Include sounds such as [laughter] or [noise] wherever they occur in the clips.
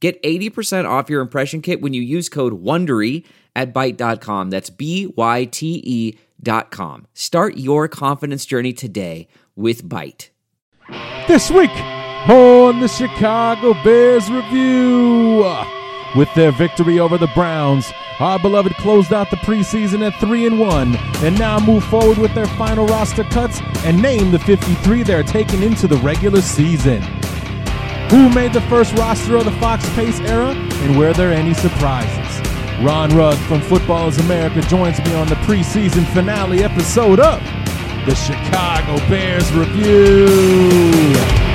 Get 80% off your impression kit when you use code WONDERY at Byte.com. That's B-Y-T-E dot com. Start your confidence journey today with Byte. This week on the Chicago Bears Review. With their victory over the Browns, our beloved closed out the preseason at 3 and 1 and now move forward with their final roster cuts and name the 53 they're taking into the regular season. Who made the first roster of the Fox Pace era, and were there any surprises? Ron Rugg from Football is America joins me on the preseason finale episode of the Chicago Bears Review.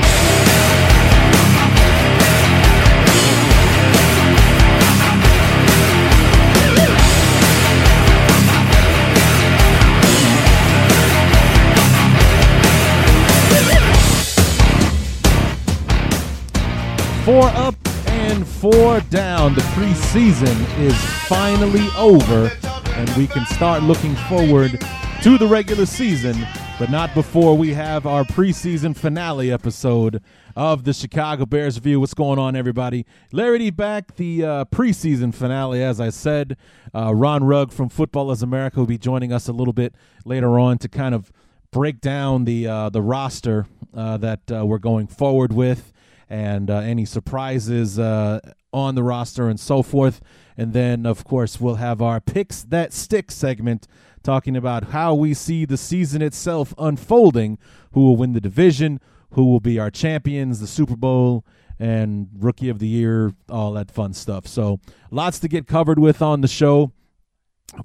Four up and four down. The preseason is finally over, and we can start looking forward to the regular season, but not before we have our preseason finale episode of the Chicago Bears Review. What's going on, everybody? Larry D back, the uh, preseason finale, as I said. Uh, Ron Rugg from Football is America will be joining us a little bit later on to kind of break down the uh, the roster uh, that uh, we're going forward with and uh, any surprises uh, on the roster and so forth. And then, of course, we'll have our picks that stick segment talking about how we see the season itself unfolding, who will win the division, who will be our champions, the Super Bowl, and Rookie of the Year, all that fun stuff. So, lots to get covered with on the show.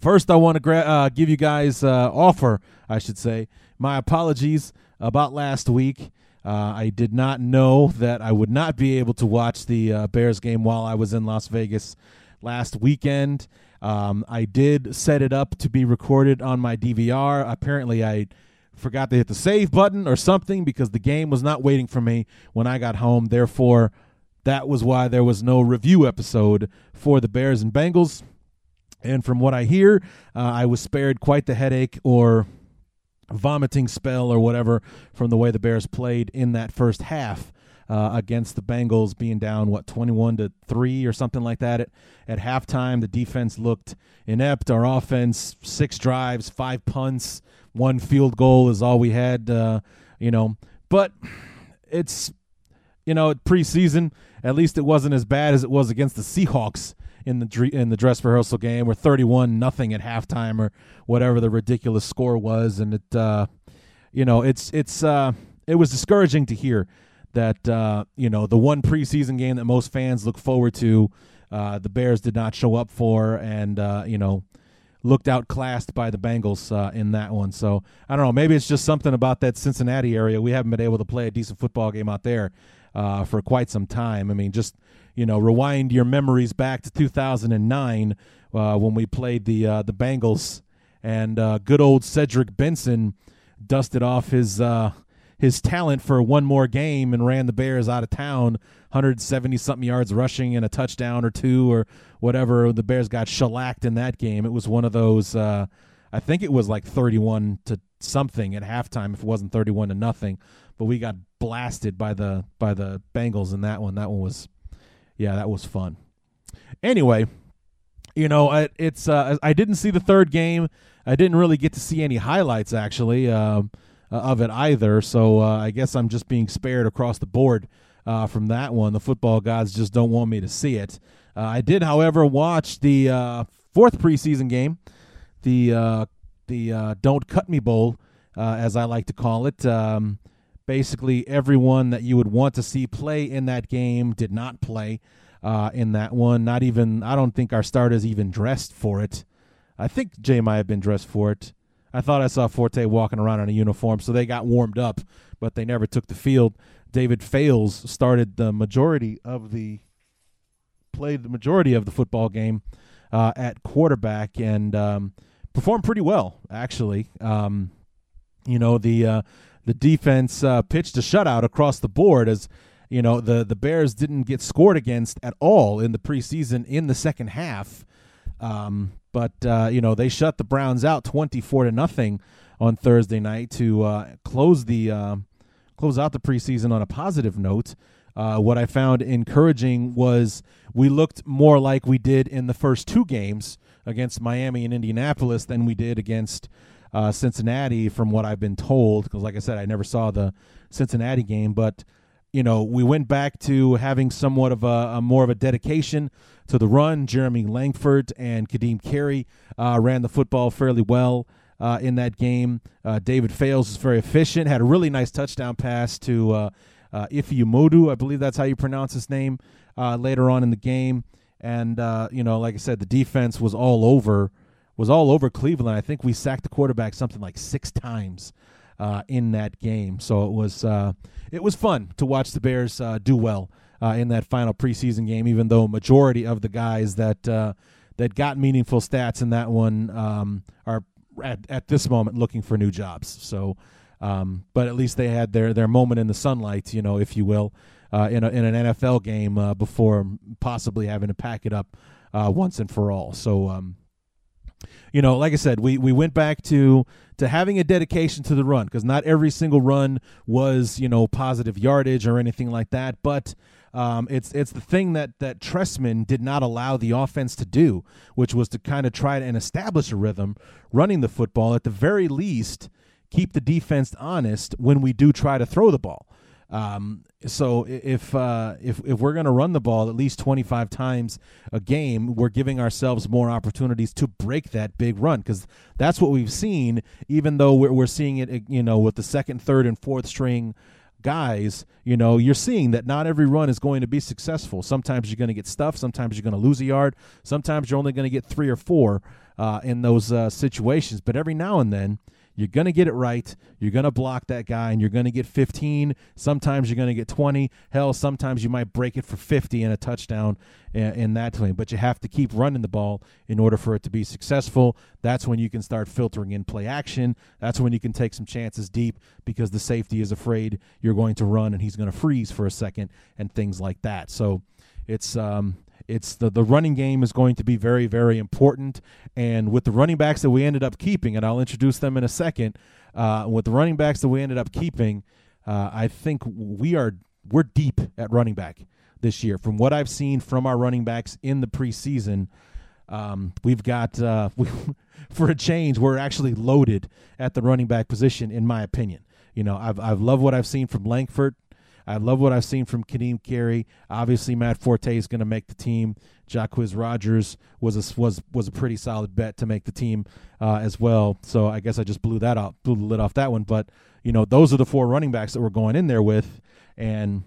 First, I want to gra- uh, give you guys uh, offer, I should say, my apologies about last week. Uh, I did not know that I would not be able to watch the uh, Bears game while I was in Las Vegas last weekend. Um, I did set it up to be recorded on my DVR. Apparently, I forgot to hit the save button or something because the game was not waiting for me when I got home. Therefore, that was why there was no review episode for the Bears and Bengals. And from what I hear, uh, I was spared quite the headache or vomiting spell or whatever from the way the Bears played in that first half. Uh, against the Bengals being down what 21 to 3 or something like that. At, at halftime the defense looked inept. Our offense six drives five punts one field goal is all we had uh, you know. But it's you know preseason at least it wasn't as bad as it was against the Seahawks in the in the dress rehearsal game where 31 nothing at halftime or whatever the ridiculous score was and it uh, you know it's it's uh, it was discouraging to hear that uh, you know the one preseason game that most fans look forward to, uh, the Bears did not show up for, and uh, you know looked outclassed by the Bengals uh, in that one. So I don't know. Maybe it's just something about that Cincinnati area. We haven't been able to play a decent football game out there uh, for quite some time. I mean, just you know, rewind your memories back to 2009 uh, when we played the the Bengals, and good old Cedric Benson dusted off his his talent for one more game and ran the Bears out of town, 170 something yards rushing and a touchdown or two or whatever. The Bears got shellacked in that game. It was one of those. Uh, I think it was like 31 to something at halftime. If it wasn't 31 to nothing, but we got blasted by the by the Bengals in that one. That one was, yeah, that was fun. Anyway, you know, it's uh, I didn't see the third game. I didn't really get to see any highlights actually. Um, uh, of it either. So uh, I guess I'm just being spared across the board uh, from that one. The football gods just don't want me to see it. Uh, I did, however, watch the uh, fourth preseason game, the the Don't Cut Me Bowl, as I like to call it. Um, basically, everyone that you would want to see play in that game did not play in that one. Not even I don't think our starters even dressed for it. I think Jay might have been dressed for it. I thought I saw Forte walking around in a uniform, so they got warmed up, but they never took the field. David Fales started the majority of the played the majority of the football game uh, at quarterback and um, performed pretty well, actually. Um, you know, the uh, the defense uh, pitched a shutout across the board as you know the the Bears didn't get scored against at all in the preseason in the second half. Um, but uh, you know they shut the Browns out twenty four to nothing on Thursday night to uh, close the uh, close out the preseason on a positive note. Uh, what I found encouraging was we looked more like we did in the first two games against Miami and Indianapolis than we did against uh, Cincinnati, from what I've been told. Because, like I said, I never saw the Cincinnati game, but you know, we went back to having somewhat of a, a, more of a dedication to the run. Jeremy Langford and Kadeem Carey uh, ran the football fairly well uh, in that game. Uh, David Fales was very efficient, had a really nice touchdown pass to uh, uh, Modu, I believe that's how you pronounce his name, uh, later on in the game. And uh, you know, like I said, the defense was all over, was all over Cleveland. I think we sacked the quarterback something like six times uh, in that game. So it was uh, it was fun to watch the Bears uh, do well uh, in that final preseason game, even though majority of the guys that uh, that got meaningful stats in that one um, are at, at this moment looking for new jobs. So, um, but at least they had their their moment in the sunlight, you know, if you will, uh, in a, in an NFL game before possibly having to pack it up once and for all. So, um, you know, like I said, we we went back to to having a dedication to the run because not every single run was you know positive yardage or anything like that, but um, it's it's the thing that that Trestman did not allow the offense to do, which was to kind of try and establish a rhythm running the football. At the very least, keep the defense honest when we do try to throw the ball. Um, so if uh, if if we're going to run the ball at least 25 times a game, we're giving ourselves more opportunities to break that big run because that's what we've seen. Even though we're, we're seeing it, you know, with the second, third, and fourth string guys, you know, you're seeing that not every run is going to be successful. Sometimes you're going to get stuffed. Sometimes you're going to lose a yard. Sometimes you're only going to get three or four uh, in those uh, situations. But every now and then, you're going to get it right. You're going to block that guy and you're going to get 15. Sometimes you're going to get 20. Hell, sometimes you might break it for 50 and a touchdown in, in that time. But you have to keep running the ball in order for it to be successful. That's when you can start filtering in play action. That's when you can take some chances deep because the safety is afraid you're going to run and he's going to freeze for a second and things like that. So it's um, it's the the running game is going to be very very important, and with the running backs that we ended up keeping, and I'll introduce them in a second. Uh, with the running backs that we ended up keeping, uh, I think we are we're deep at running back this year. From what I've seen from our running backs in the preseason, um, we've got uh, [laughs] we, for a change, we're actually loaded at the running back position, in my opinion. You know, I've I've loved what I've seen from Langford. I love what I've seen from Kadeem Carey. Obviously, Matt Forte is going to make the team. Jacquizz Rodgers was a, was was a pretty solid bet to make the team uh, as well. So I guess I just blew that off, blew the lid off that one. But you know, those are the four running backs that we're going in there with, and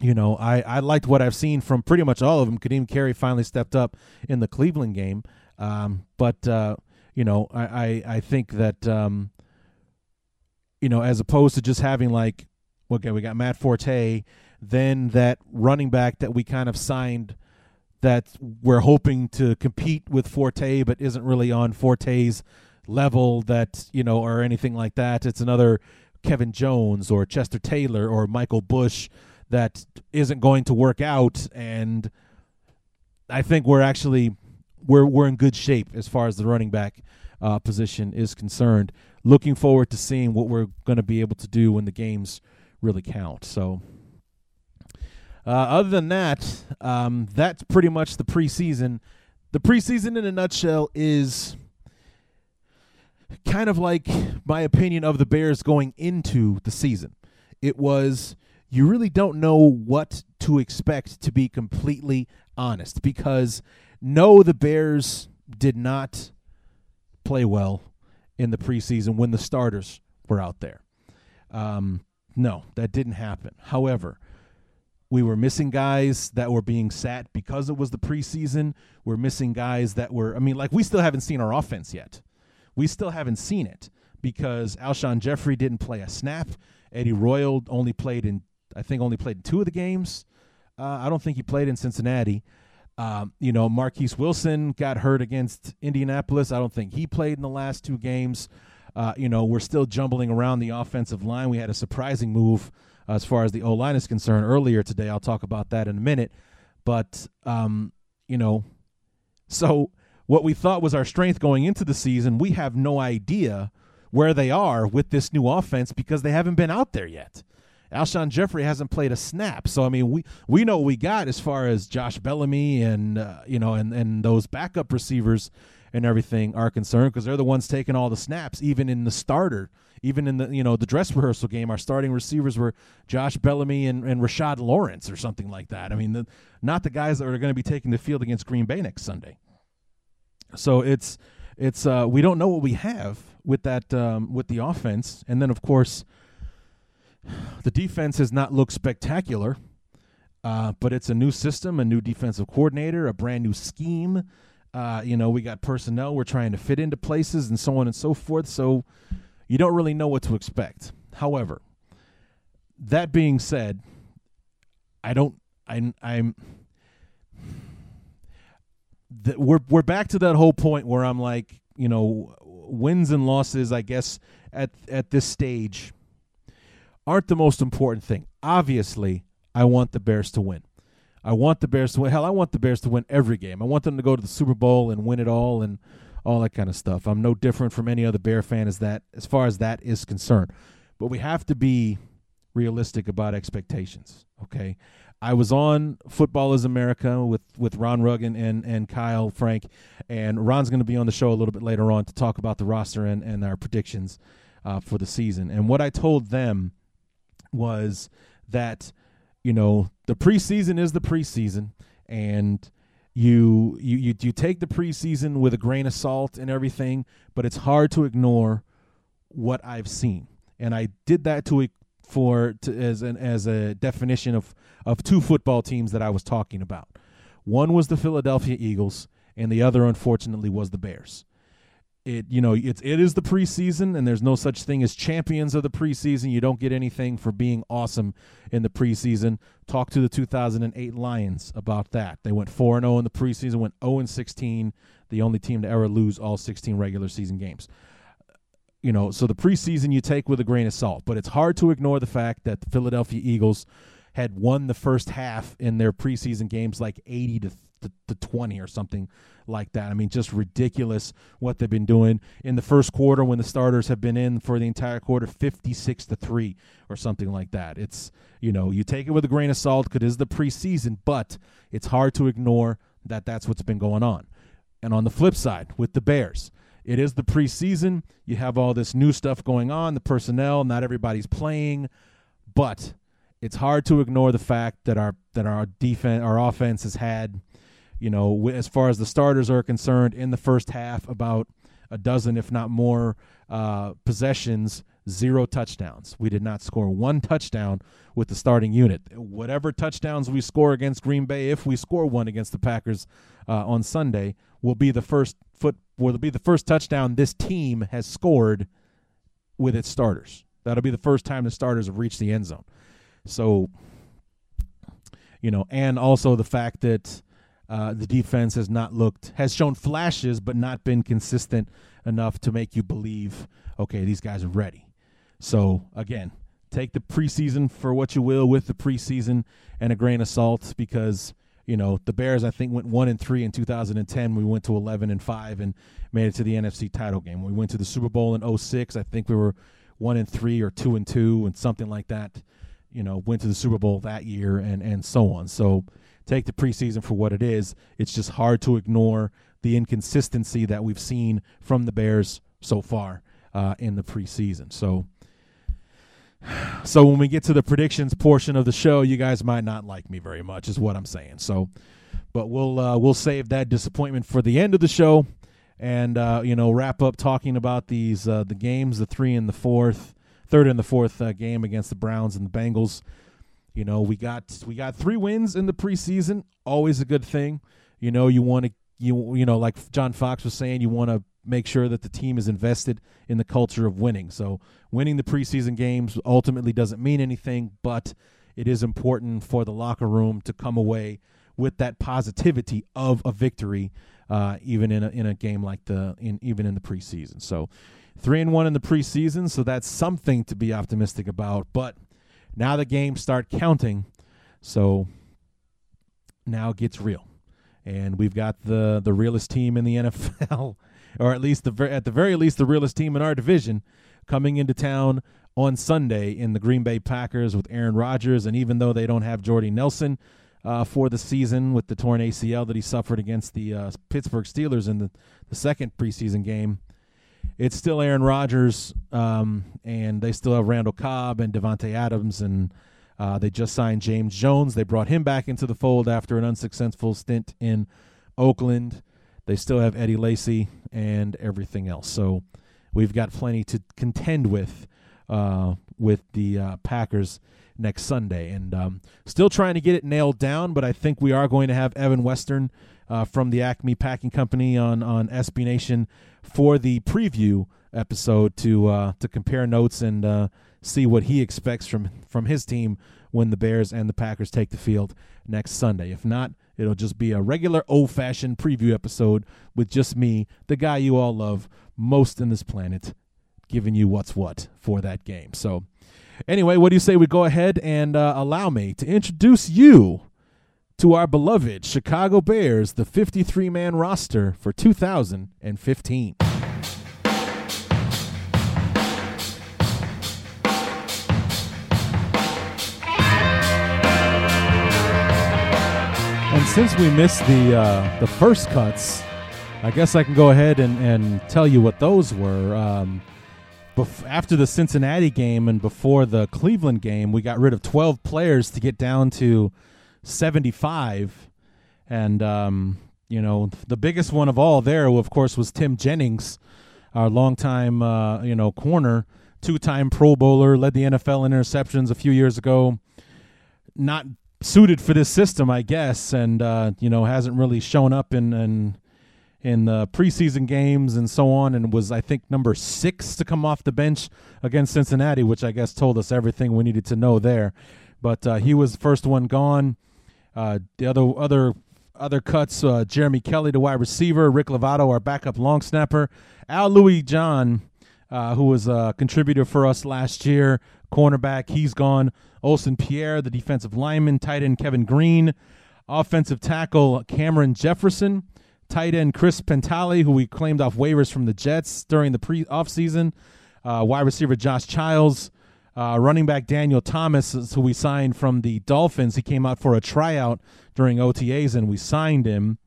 you know, I, I liked what I've seen from pretty much all of them. Kadeem Carey finally stepped up in the Cleveland game, um, but uh, you know, I, I, I think that um, you know, as opposed to just having like okay, we got Matt Forte, then that running back that we kind of signed that we're hoping to compete with Forte, but isn't really on Forte's level that, you know, or anything like that. It's another Kevin Jones or Chester Taylor or Michael Bush that isn't going to work out. And I think we're actually we're we're in good shape as far as the running back uh, position is concerned. Looking forward to seeing what we're going to be able to do when the games really count. So, uh, other than that, um, that's pretty much the preseason. The preseason, in a nutshell, is kind of like my opinion of the Bears going into the season. It was you really don't know what to expect to be completely honest because no the Bears did not play well in the preseason when the starters were out there. Um, no, that didn't happen. However, we were missing guys that were being sat because it was the preseason. We're missing guys that were, I mean, like we still haven't seen our offense yet. We still haven't seen it because Alshon Jeffery didn't play a snap. Eddie Royal only played in, I think, only played in two of the games. Uh, I don't think he played in Cincinnati. Um, you know, Marquess Wilson got hurt against Indianapolis. I don't think he played in the last two games. Uh, you know, we're still jumbling around the offensive line. We had a surprising move uh, as far as the O line is concerned earlier today. I'll talk about that in a minute. But, um, you know, so what we thought was our strength going into the season, we have no idea where they are with this new offense because they haven't been out there yet. Alshon Jeffery hasn't played a snap, so I mean we we know what we got as far as Josh Bellamy and uh, you know and and those backup receivers and everything are concerned because they're the ones taking all the snaps, even in the starter, even in the you know the dress rehearsal game. Our starting receivers were Josh Bellamy and, and Rashad Lawrence or something like that. I mean, the, not the guys that are going to be taking the field against Green Bay next Sunday. So it's it's uh, we don't know what we have with that um, with the offense, and then of course the defense has not looked spectacular. Uh, but it's a new system, a new defensive coordinator, a brand new scheme. Uh, you know, we got personnel we're trying to fit into places and so on and so forth. So you don't really know what to expect. However, that being said, I don't. I, I'm the, we're we're back to that whole point where I'm like, you know, wins and losses, I guess at at this stage aren't the most important thing. Obviously, I want the Bears to win. I want the Bears to win. Hell, I want the Bears to win every game. I want them to go to the Super Bowl and win it all and all that kind of stuff. I'm no different from any other Bear fan as that as far as that is concerned. But we have to be realistic about expectations, okay? I was on Football is America with, with Ron Ruggan and, and Kyle Frank, and Ron's going to be on the show a little bit later on to talk about the roster and, and our predictions uh, for the season. And what I told them was that, you know, the preseason is the preseason, and you you you, you take the preseason with a grain of salt and everything, but it's hard to ignore what I've seen. And I did that to for to, as an as a definition of of two football teams that I was talking about. One was the Philadelphia Eagles, and the other, unfortunately, was the Bears. It you know it's it is the preseason, and there's no such thing as champions of the preseason. You don't get anything for being awesome in the preseason. Talk to the 2008 Lions about that. They went four and zero in the preseason, went 0 and 16, the only team to ever lose all 16 regular season games you know, so the preseason you take with a grain of salt, but it's hard to ignore the fact that the Philadelphia Eagles had won the first half in their preseason games like 80 to, to, to 20 or something like that. I mean, just ridiculous what they've been doing in the first quarter when the starters have been in for the entire quarter, 56 to 3 or something like that. It's, you know, you take it with a grain of salt because it is the preseason, but it's hard to ignore that that's what's been going on. And on the flip side, with the Bears, it is the preseason. You have all this new stuff going on, the personnel, not everybody's playing, but it's hard to ignore the fact that our that our defense, our offense has had, you know, as far as the starters are concerned, in the first half, about a dozen, if not more, uh, possessions, zero touchdowns. We did not score one touchdown with the starting unit. Whatever touchdowns we score against Green Bay, if we score one against the Packers uh, on Sunday, will be the first foot will be the first touchdown this team has scored with its starters. That'll be the first time the starters have reached the end zone. So, you know, and also the fact that uh, the defense has not looked has shown flashes, but not been consistent enough to make you believe, okay, these guys are ready. So again, take the preseason for what you will with the preseason and a grain of salt because you know the Bears I think went one and three in 2010. We went to 11 and five and made it to the NFC title game. We went to the Super Bowl in 06. I think we were one and three or two and two and something like that. You know, went to the Super Bowl that year and and so on. So take the preseason for what it is. It's just hard to ignore the inconsistency that we've seen from the Bears so far uh, in the preseason. So so when we get to the predictions portion of the show, you guys might not like me very much, is what I'm saying. So, but we'll uh, we'll save that disappointment for the end of the show, and uh, you know wrap up talking about these uh, the games, the three and the fourth, third and the fourth uh, game against the Browns and the Bengals. You know we got we got three wins in the preseason, always a good thing. You know you want to you you know like John Fox was saying, you want to make sure that the team is invested in the culture of winning. So winning the preseason games ultimately doesn't mean anything, but it is important for the locker room to come away with that positivity of a victory, uh, even in a, in a game like the in even in the preseason. So three and one in the preseason, so that's something to be optimistic about. But now the games start counting, so now it gets real, and we've got the the realest team in the [laughs] NFL, or at least the at the very least the realest team in our division, coming into town on Sunday in the Green Bay Packers with Aaron Rodgers, and even though they don't have Jordy Nelson. Uh, for the season with the torn ACL that he suffered against the uh, Pittsburgh Steelers in the, the second preseason game, it's still Aaron Rodgers, um, and they still have Randall Cobb and Davante Adams, and uh, they just signed James Jones. They brought him back into the fold after an unsuccessful stint in Oakland. They still have Eddie Lacy and everything else. So we've got plenty to contend with uh, with the uh, Packers next Sunday, and um, still trying to get it nailed down. But I think we are going to have Evan Western uh, from the Acme Packing Company on on SB Nation for the preview episode to uh, to compare notes and uh, see what he expects from from his team when the Bears and the Packers take the field next Sunday. If not, it'll just be a regular old fashioned preview episode with just me, the guy you all love most in this planet, giving you what's what for that game. So, anyway, what do you say we go ahead and uh, allow me to introduce you to our beloved Chicago Bears, the 53 man roster for 2015. And since we missed the uh, the first cuts, I guess I can go ahead and, and tell you what those were. Um, bef- after the Cincinnati game and before the Cleveland game, we got rid of 12 players to get down to 75. And, um, you know, the biggest one of all there, of course, was Tim Jennings, our longtime, uh, you know, corner, two time Pro Bowler, led the NFL in interceptions a few years ago. Not suited for this system, I guess, and uh, you know hasn't really shown up in, in in the preseason games and so on, and was I think number six to come off the bench against Cincinnati, which I guess told us everything we needed to know there. But uh, he was the first one gone. Uh, the other other other cuts: uh, Jeremy Kelly, the wide receiver, Rick Lovato, our backup long snapper, Al Louis-Jean, uh, who was a contributor for us last year, cornerback. He's gone. Olsen Pierre, the defensive lineman, tight end Kevin Green, offensive tackle Cameron Jefferson, tight end Chris Pantale, who we claimed off waivers from the Jets during the pre offseason, uh, wide receiver Josh Childs, uh, running back Daniel Thomas, who we signed from the Dolphins. He came out for a tryout during OTAs, and we signed him.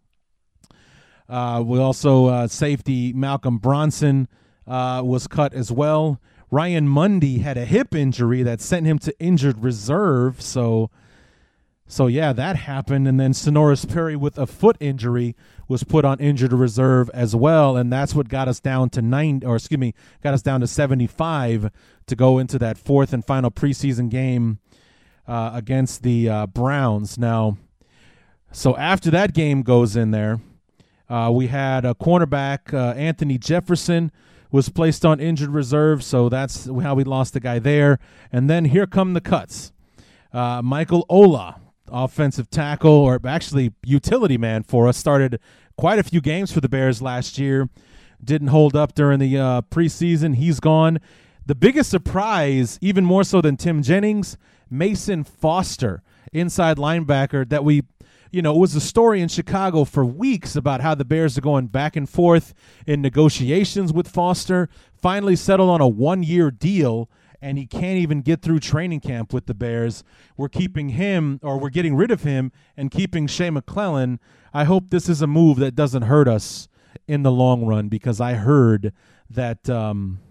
Uh, we also uh, safety Malcolm Bronson uh, was cut as well. Ryan Mundy had a hip injury that sent him to injured reserve. So, so yeah, that happened. And then Senorise Perry with a foot injury was put on injured reserve as well, and that's what got us down to nine, or excuse me, got us down to seventy-five to go into that fourth and final preseason game uh, against the uh, Browns. Now, so after that game goes in there, uh, we had a cornerback uh, Anthony Jefferson was placed on injured reserve, so that's how we lost the guy there. And then here come the cuts. Uh, Michael Ola, offensive tackle, or actually utility man for us, started quite a few games for the Bears last year. Didn't hold up during the uh, preseason. He's gone. The biggest surprise, even more so than Tim Jennings, Mason Foster, inside linebacker that we you know, it was a story in Chicago for weeks about how the Bears are going back and forth in negotiations with Foster. Finally settled on a one year deal, and he can't even get through training camp with the Bears. We're keeping him, or we're getting rid of him, and keeping Shea McClellin. I hope this is a move that doesn't hurt us in the long run because I heard that. Um,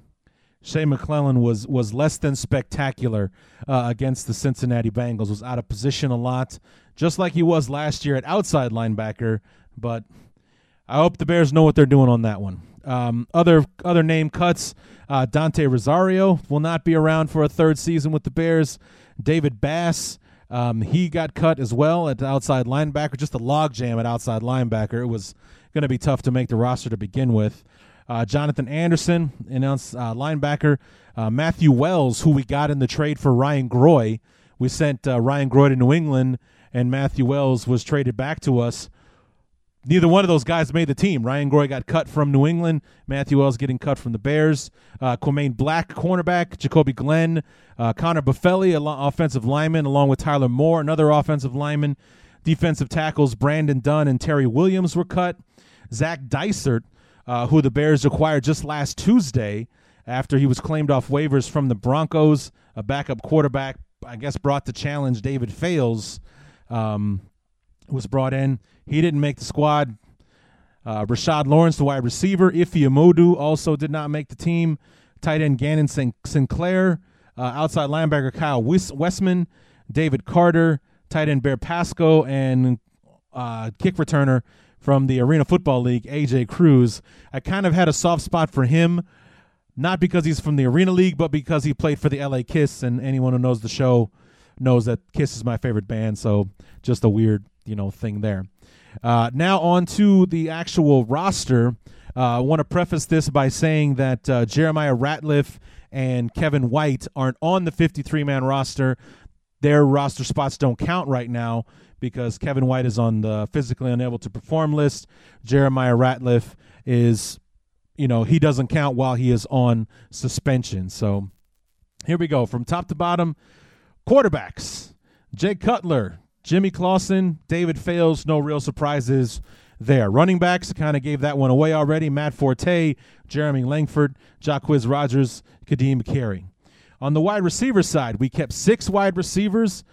Shea McClellin was was less than spectacular uh, against the Cincinnati Bengals. Was out of position a lot, just like he was last year at outside linebacker. But I hope the Bears know what they're doing on that one. Um, other other name cuts: uh, Dante Rosario will not be around for a third season with the Bears. David Bass. Um, he got cut as well at outside linebacker, just a logjam at outside linebacker. It was going to be tough to make the roster to begin with. Uh, Jonathan Anderson, announced uh, linebacker. Uh, Matthew Wells, who we got in the trade for Ryan Groy. We sent uh, Ryan Groy to New England, and Matthew Wells was traded back to us. Neither one of those guys made the team. Ryan Groy got cut from New England. Matthew Wells getting cut from the Bears. Uh, Quamaine Black, cornerback. Jacoby Glenn. Uh, Conor Boffeli, offensive lineman, along with Tyler Moore, another offensive lineman. Defensive tackles Brandon Dunn and Terry Williams were cut. Zach Dysert, uh, who the Bears acquired just last Tuesday after he was claimed off waivers from the Broncos, a backup quarterback, I guess brought to challenge David Fales, um, was brought in. He didn't make the squad. Uh, Rashad Lawrence, the wide receiver. Ife Emeodu also did not make the team. Tight end Gannon Sinclair. Uh, outside linebacker Kyle Westman. David Carter. Tight end Bear Pasco. And uh, kick returner from the Arena Football League, AJ Cruz. I kind of had a soft spot for him, not because he's from the Arena League, but because he played for the LA Kiss. And anyone who knows the show knows that Kiss is my favorite band. So just a weird, you know, thing there. Uh, now on to the actual roster. Uh, I want to preface this by saying that uh, Jeremiah Ratliff and Kevin White aren't on the 53 man roster. Their roster spots don't count right now because Kevin White is on the physically unable to perform list. Jeremiah Ratliff is, you know, he doesn't count while he is on suspension. So here we go from top to bottom. Quarterbacks Jay Cutler, Jimmy Clausen, David Fales, no real surprises there. Running backs kind of gave that one away already. Matt Forte, Jeremy Langford, Jacquizz Rodgers, Kadeem Carey. On the wide receiver side, we kept six wide receivers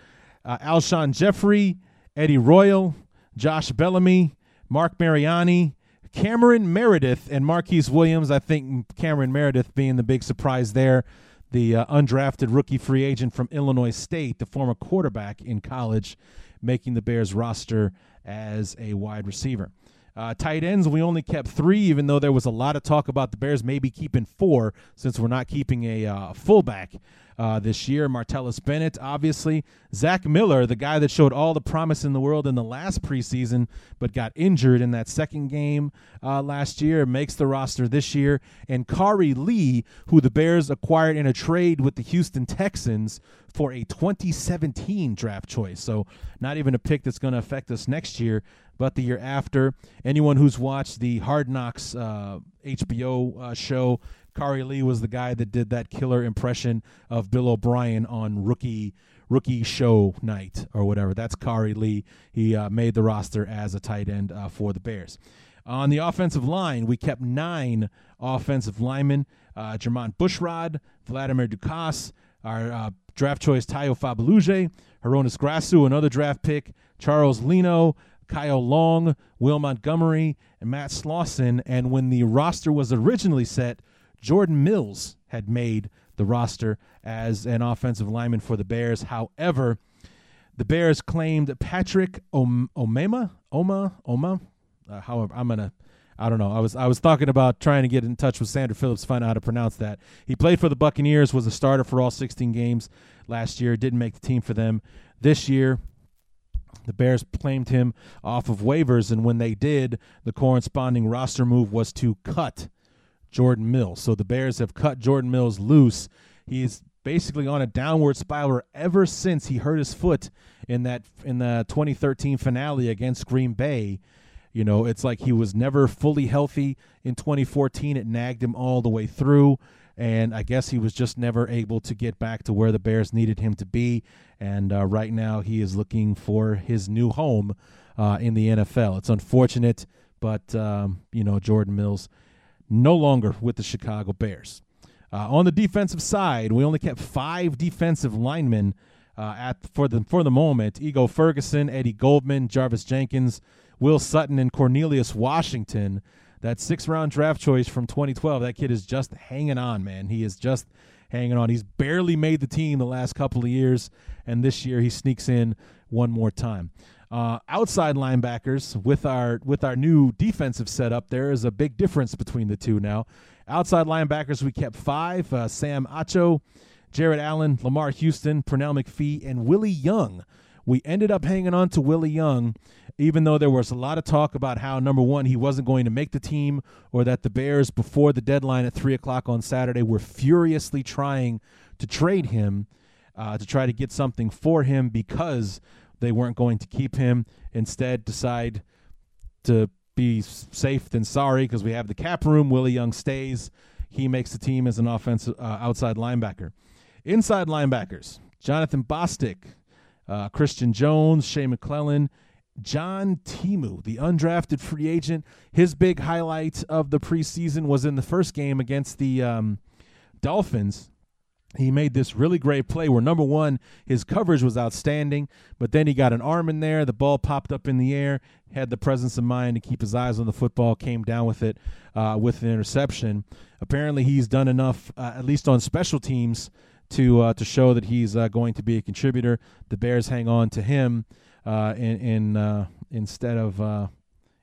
uh, Alshon Jeffery, Eddie Royal, Josh Bellamy, Marc Mariani, Cameron Meredith, and Marquise Williams. I think Cameron Meredith being the big surprise there. The uh, undrafted rookie free agent from Illinois State, the former quarterback in college, making the Bears roster as a wide receiver. Uh, tight ends, we only kept three, even though there was a lot of talk about the Bears maybe keeping four since we're not keeping a uh, fullback uh, this year. Martellus Bennett, obviously. Zach Miller, the guy that showed all the promise in the world in the last preseason, but got injured in that second game uh, last year, makes the roster this year. And Khari Lee, who the Bears acquired in a trade with the Houston Texans for a 2017 draft choice. So, not even a pick that's going to affect us next year, but the year after. Anyone who's watched the Hard Knocks uh, HBO uh, show Khari Lee was the guy that did that killer impression of Bill O'Brien on rookie rookie show night or whatever. That's Khari Lee. He uh, made the roster as a tight end uh, for the Bears. On the offensive line, we kept nine offensive linemen: uh, Jermon Bushrod, Vladimir Ducasse, our uh, draft choice Tayo Fabuluje, Hroniss Grasu, another draft pick, Charles Leno, Kyle Long, Will Montgomery, and Matt Slauson. And when the roster was originally set, Jordan Mills had made the roster as an offensive lineman for the Bears. However, the Bears claimed Patrick Om- Omema, Oma, Oma. Uh, however, I'm gonna. I don't know. I was I was talking about trying to get in touch with Sandra Phillips, find out how to pronounce that. He played for the Buccaneers, was a starter for all 16 games last year. Didn't make the team for them this year. The Bears claimed him off of waivers, and when they did, the corresponding roster move was to cut Jordan Mills. So the Bears have cut Jordan Mills loose. He's basically on a downward spiral ever since he hurt his foot in that in the 2013 finale against Green Bay. You know, it's like he was never fully healthy in 2014. It nagged him all the way through. And I guess he was just never able to get back to where the Bears needed him to be. And uh, right now, he is looking for his new home uh, in the NFL. It's unfortunate, but, um, you know, Jordan Mills no longer with the Chicago Bears. Uh, on the defensive side, we only kept five defensive linemen uh, at for the for the moment: Ego Ferguson, Eddie Goldman, Jarvis Jenkins, Will Sutton, and Cornelius Washington. That six round draft choice from 2012. That kid is just hanging on, man. He is just hanging on. He's barely made the team the last couple of years, and this year he sneaks in one more time. Uh, outside linebackers with our with our new defensive setup, there is a big difference between the two now. Outside linebackers, we kept five: uh, Sam Acho, Jared Allen, Lamar Houston, Pernell McPhee, and Willie Young. We ended up hanging on to Willie Young, even though there was a lot of talk about how number one he wasn't going to make the team, or that the Bears before the deadline at three o'clock on Saturday were furiously trying to trade him uh, to try to get something for him because they weren't going to keep him. Instead, decide to be safe than sorry because we have the cap room. Willie Young stays. He makes the team as an offensive uh, outside linebacker. Inside linebackers: Jonathan Bostic, uh, Christian Jones, Shea McClellin, John Timu, the undrafted free agent. His big highlight of the preseason was in the first game against the um, Dolphins. He made this really great play where number one his coverage was outstanding but then he got an arm in there. The ball popped up in the air had the presence of mind to keep his eyes on the football came down with it uh, with an interception. Apparently he's done enough uh, at least on special teams to uh, to show that he's uh, going to be a contributor the bears hang on to him uh, in, in uh, instead of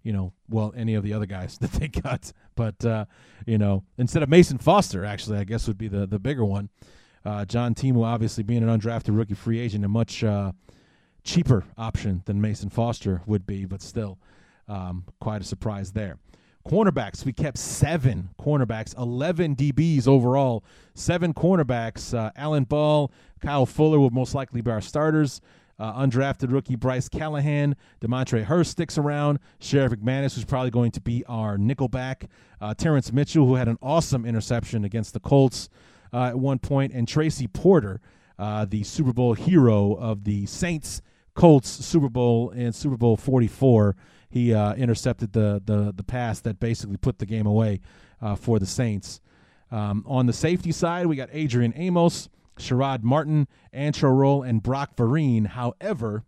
you know, well, any of the other guys [laughs] that they got. But uh, you know, instead of Mason Foster, actually, I guess would be the the bigger one. Uh, John Timu, obviously being an undrafted rookie free agent, a much uh, cheaper option than Mason Foster would be, but still um, quite a surprise there. Cornerbacks, we kept seven cornerbacks, 11 DBs overall, seven cornerbacks. Uh, Alan Ball, Kyle Fuller will most likely be our starters. Uh, undrafted rookie Bryce Callahan, Demontre Hurst sticks around. Sherrick McManus, who's probably going to be our nickelback. Uh, Terrence Mitchell, who had an awesome interception against the Colts uh, at one point, and Tracy Porter, uh, the Super Bowl hero of the Saints Colts Super Bowl and Super Bowl 44. He uh, intercepted the, the the pass that basically put the game away uh, for the Saints. Um, on the safety side, we got Adrian Amos, Sherrod Martin, Antrel Rolle, and Brock Vereen. However,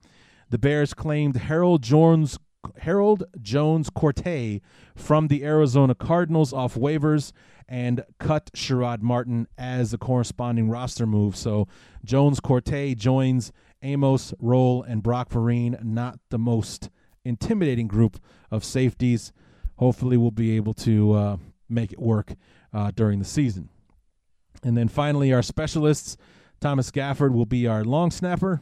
the Bears claimed Harold Jones Harold Jones Quartey from the Arizona Cardinals off waivers and cut Sherrod Martin as a corresponding roster move. So Jones Quartey joins Amos, Rolle, and Brock Vereen. Not the most intimidating group of safeties. Hopefully, we'll be able to uh, make it work uh, during the season. And then finally, our specialists. Thomas Gafford will be our long snapper,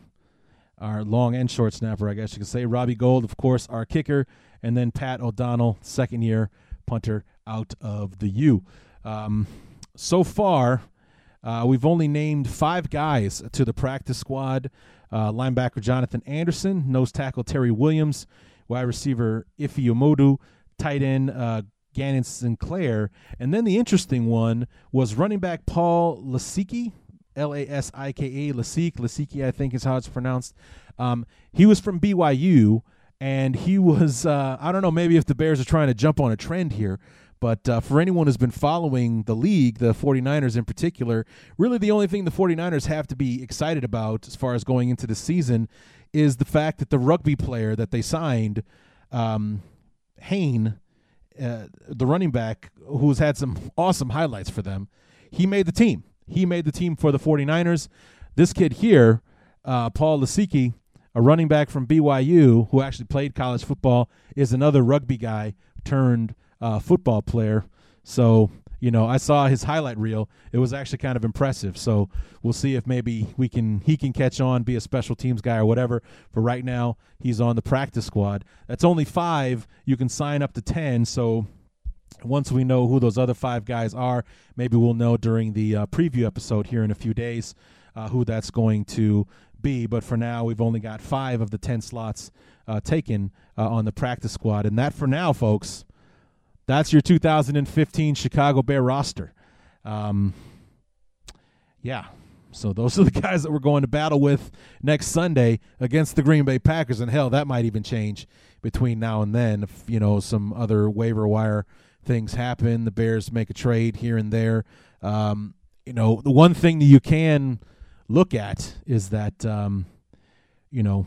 our long and short snapper, I guess you could say. Robbie Gould, of course, our kicker. And then Pat O'Donnell, second year punter out of the U. Um, so far, uh, we've only named five guys to the practice squad uh, linebacker Jonathan Anderson, nose tackle Terry Williams, wide receiver Ife Omodu, tight end uh, Gannon Sinclair. And then the interesting one was running back Paul Lasiki, L A S I K A, Lasik, Lasiki, I think is how it's pronounced. Um, he was from BYU, and he was, uh, I don't know, maybe if the Bears are trying to jump on a trend here, but uh, for anyone who's been following the league, the 49ers in particular, really the only thing the 49ers have to be excited about as far as going into the season is the fact that the rugby player that they signed, um, Hayne, uh, the running back who's had some awesome highlights for them, he made the team. He made the team for the 49ers. This kid here, uh, Paul Lasiki, a running back from BYU who actually played college football, is another rugby guy turned – uh, football player. So you know, I saw his highlight reel. It was actually kind of impressive. So we'll see if maybe we can he can catch on, be a special teams guy or whatever. For right now, he's on the practice squad. That's only five. You can sign up to ten. So once we know who those other five guys are, maybe we'll know during the uh, preview episode here in a few days uh, who that's going to be. But for now, we've only got five of the ten slots uh, taken uh, on the practice squad, and that for now, folks that's your 2015 Chicago Bear roster. Um, yeah. So those are the [laughs] guys that we're going to battle with next Sunday against the Green Bay Packers. And hell, that might even change between now and then if, you know, some other waiver wire things happen. The Bears make a trade here and there. Um, you know, the one thing that you can look at is that, um, you know,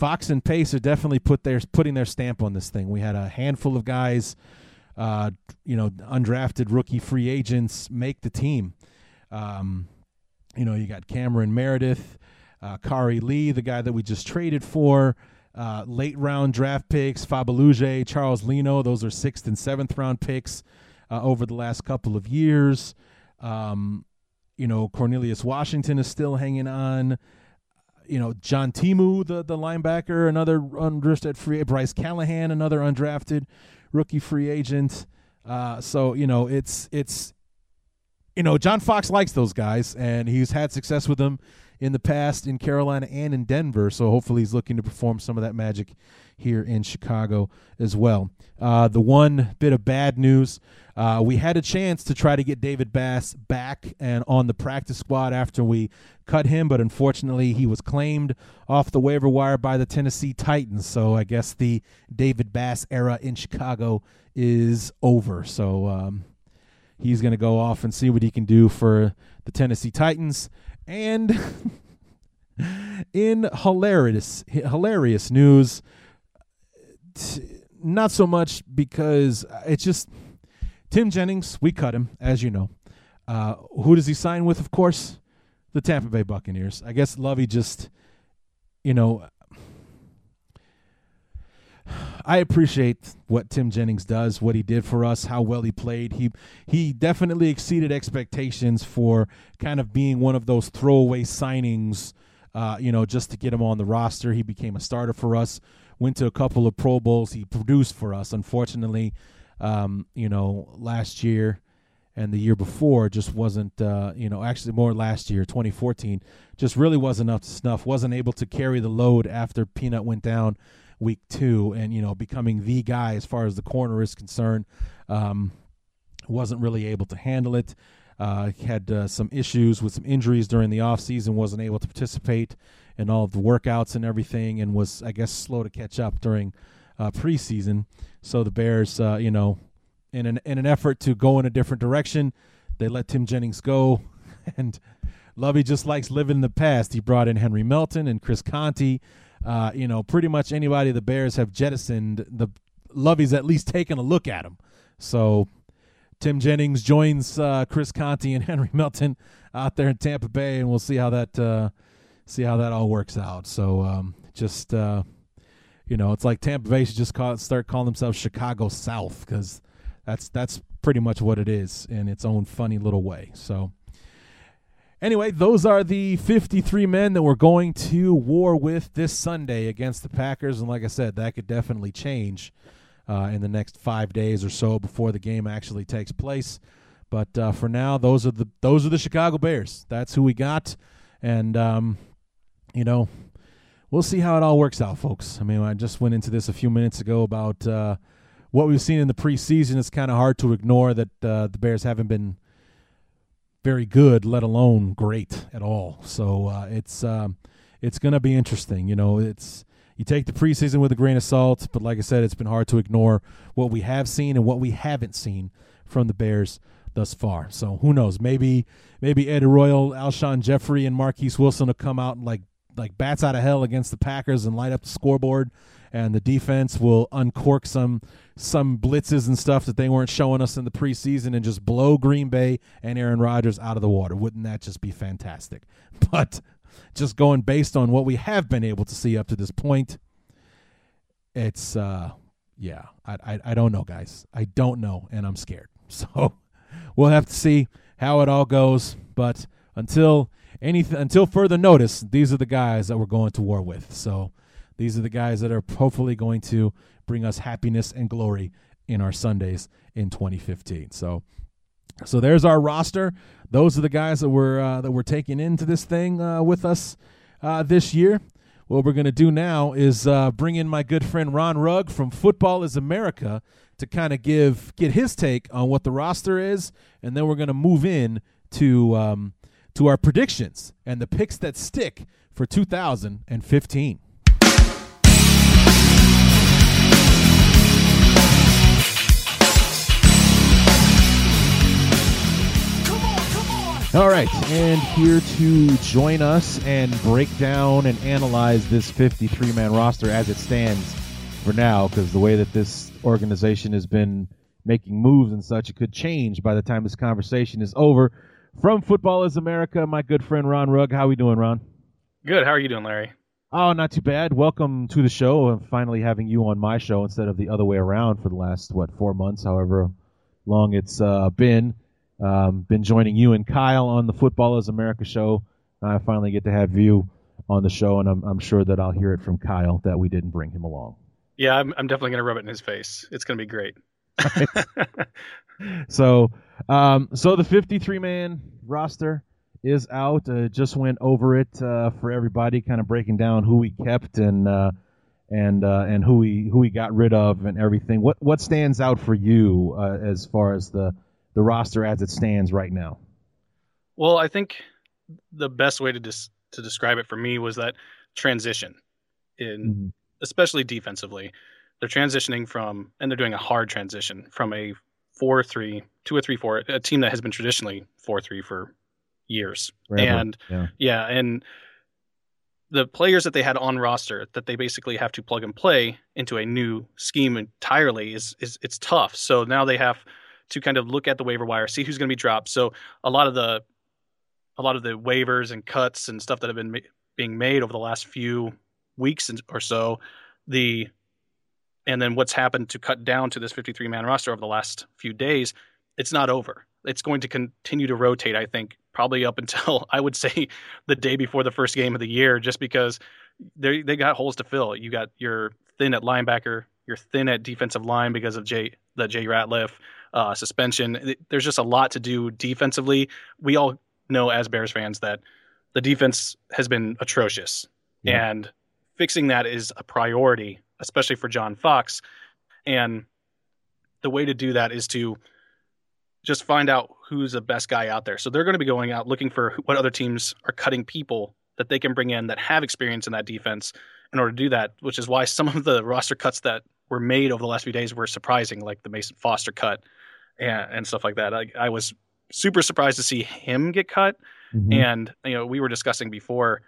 Fox and Pace are definitely put their putting their stamp on this thing. We had a handful of guys, uh, you know, undrafted rookie free agents make the team. Um, you know, you got Cameron Meredith, uh, Khari Lee, the guy that we just traded for, uh, late round draft picks, Fabuluje, Charles Leno. Those are sixth and seventh round picks uh, over the last couple of years. Um, you know, Cornelius Washington is still hanging on you know, John Timu, the the linebacker, another undrafted free. Bryce Callahan, another undrafted rookie free agent. Uh, so you know, it's it's you know, John Fox likes those guys, and he's had success with them in the past in Carolina and in Denver. So hopefully he's looking to perform some of that magic here in Chicago as well. Uh, the one bit of bad news uh, we had a chance to try to get David Bass back and on the practice squad after we cut him, but unfortunately he was claimed off the waiver wire by the Tennessee Titans. So I guess the David Bass era in Chicago is over. So um, he's going to go off and see what he can do for the Tennessee Titans. And [laughs] in hilarious hilarious news, not so much because it's just Tim Jennings. We cut him, as you know. Uh, who does he sign with? Of course, the Tampa Bay Buccaneers. I guess Lovie just, you know, I appreciate what Tim Jennings does, what he did for us, how well he played. He he definitely exceeded expectations for kind of being one of those throwaway signings, uh, you know, just to get him on the roster. He became a starter for us, went to a couple of Pro Bowls. He produced for us. Unfortunately, um, you know, last year and the year before just wasn't, uh, you know, actually more last year, 2014, just really wasn't up to snuff. Wasn't able to carry the load after Peanut went down week two, and you know, becoming the guy as far as the corner is concerned. Um, wasn't really able to handle it. Uh, had uh, some issues with some injuries during the offseason, wasn't able to participate in all the workouts and everything, and was, I guess, slow to catch up during uh, preseason. So the Bears, uh, you know, in an in an effort to go in a different direction, they let Tim Jennings go, [laughs] and Lovie just likes living in the past. He brought in Henry Melton and Chris Conte. Uh, you know, pretty much anybody the Bears have jettisoned, the Lovie's at least taken a look at him. So Tim Jennings joins uh, Chris Conte and [laughs] Henry Melton out there in Tampa Bay, and we'll see how that uh, see how that all works out. So um, just uh, you know, it's like Tampa Bay should just call start calling themselves Chicago South because that's that's pretty much what it is in its own funny little way. So anyway, those are the 53 men that we're going to war with this Sunday against the Packers, and like I said, that could definitely change uh, in the next five days or so before the game actually takes place. But uh, for now, those are the those are the Chicago Bears. That's who we got, and um, you know we'll see how it all works out, folks. I mean, I just went into this a few minutes ago about uh, what we've seen in the preseason. It's kind of hard to ignore that uh, the Bears haven't been very good, let alone great at all. So uh, it's um, it's going to be interesting. You know, it's you take the preseason with a grain of salt, but like I said, it's been hard to ignore what we have seen and what we haven't seen from the Bears thus far. So who knows? Maybe maybe Eddie Royal, Alshon Jeffery, and Marquess Wilson will come out and like like bats out of hell against the Packers and light up the scoreboard, and the defense will uncork some some blitzes and stuff that they weren't showing us in the preseason and just blow Green Bay and Aaron Rodgers out of the water. Wouldn't that just be fantastic? [laughs] But just going based on what we have been able to see up to this point, it's uh yeah, I I, I don't know, guys. I don't know, and I'm scared. [laughs] So we'll have to see how it all goes. But until anything until further notice, these are the guys that we're going to war with. So these are the guys that are hopefully going to bring us happiness and glory in our Sundays in 2015. So so there's our roster. Those are the guys that we're uh, that we're taking into this thing uh, with us uh, this year. What we're going to do now is uh, bring in my good friend Ron Rugg from Football Is America to kind of give get his take on what the roster is, and then we're going to move in to um, to our predictions and the picks that stick for 2015. All right, and here to join us and break down and analyze this 53 man roster as it stands for now, because the way that this organization has been making moves and such, it could change by the time this conversation is over. From Football is America, my good friend Ron Rugg. How we doing, Ron? Good. How are you doing, Larry? Oh, not too bad. Welcome to the show. I'm finally having you on my show instead of the other way around for the last what four months, however long it's uh, been. Um, been joining you and Kyle on the Football is America show. I finally get to have you on the show, and I'm, I'm sure that I'll hear it from Kyle that we didn't bring him along. Yeah, I'm, I'm definitely going to rub it in his face. It's going to be great. [laughs] so, um, so the 53 man roster is out. Uh, just went over it uh, for everybody, kind of breaking down who we kept and uh, and uh, and who we who we got rid of and everything. What what stands out for you uh, as far as the the roster as it stands right now? Well, I think the best way to dis- to describe it for me was that transition in mm-hmm. especially defensively. They're transitioning from and they're doing a hard transition from a 4-3 to a 3-4, a team that has been traditionally 4-3 for years. Forever. And yeah. yeah, and the players that they had on roster that they basically have to plug and play into a new scheme entirely is is it's tough. So now they have to kind of look at the waiver wire, see who's going to be dropped. So a lot of the a lot of the waivers and cuts and stuff that have been ma- being made over the last few weeks or so, the and then what's happened to cut down to this 53 man roster over the last few days, it's not over. It's going to continue to rotate, I think, probably up until [laughs] I would say the day before the first game of the year, just because they they got holes to fill. You got your thin at linebacker, you're thin at defensive line because of Jay the Jay Ratliff uh, suspension. There's just a lot to do defensively. We all know as Bears fans that the defense has been atrocious, yeah. and fixing that is a priority, especially for John Fox. And the way to do that is to just find out who's the best guy out there. So they're going to be going out looking for what other teams are cutting people that they can bring in that have experience in that defense in order to do that, which is why some of the roster cuts that were made over the last few days were surprising, like the Mason Foster cut and, and stuff like that. I, I, was super surprised to see him get cut. Mm-hmm. And, you know, we were discussing before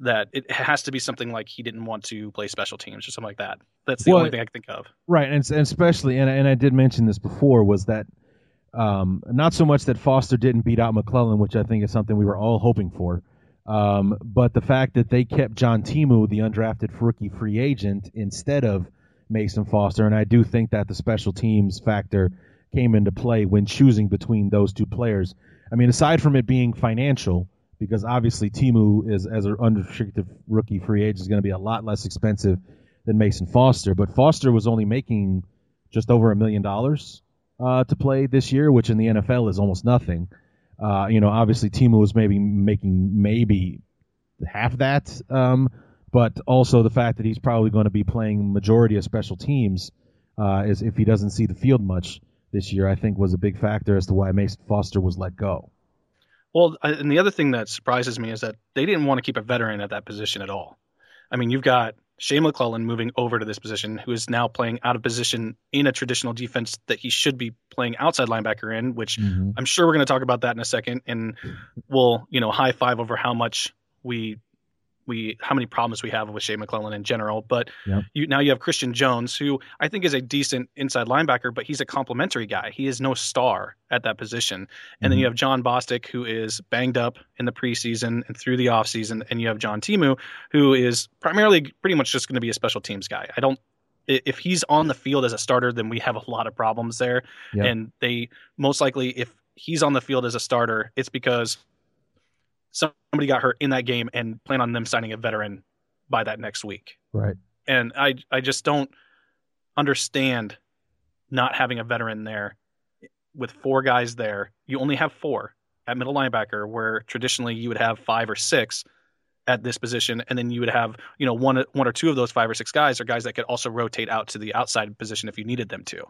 that it has to be something like he didn't want to play special teams or something like that. That's the well, only thing I can think of. Right. And, and especially, and, and I did mention this before, was that – um, not so much that Foster didn't beat out McClellin, which I think is something we were all hoping for, um, but the fact that they kept John Timu, the undrafted rookie free agent, instead of Mason Foster, and I do think that the special teams factor came into play when choosing between those two players. I mean, aside from it being financial, because obviously Timu is as an unrestricted rookie free agent is going to be a lot less expensive than Mason Foster, but Foster was only making just over a million dollars uh, to play this year, which in the NFL is almost nothing. Uh, you know, obviously Timu was maybe making maybe half that, um, but also the fact that he's probably going to be playing majority of special teams uh, is if he doesn't see the field much this year, I think was a big factor as to why Mason Foster was let go. Well, and the other thing that surprises me is that they didn't want to keep a veteran at that position at all. I mean, you've got Shea McClellin moving over to this position, who is now playing out of position in a traditional defense that he should be playing outside linebacker in, which mm-hmm. I'm sure we're going to talk about that in a second. And we'll, you know, high five over how much we we how many problems we have with Shea McClellin in general. But yep. you, now you have Christian Jones, who I think is a decent inside linebacker, but he's a complimentary guy. He is no star at that position. And mm-hmm. then you have Jon Bostic, who is banged up in the preseason and through the offseason. And you have John Timu, who is primarily pretty much just going to be a special teams guy. I don't if he's on the field as a starter, then we have a lot of problems there. Yep. And they most likely, if he's on the field as a starter, it's because somebody got hurt in that game and plan on them signing a veteran by that next week. Right. And I I just don't understand not having a veteran there with four guys there. You only have four at middle linebacker where traditionally you would have five or six at this position and then you would have, you know, one one or two of those five or six guys are guys that could also rotate out to the outside position if you needed them to.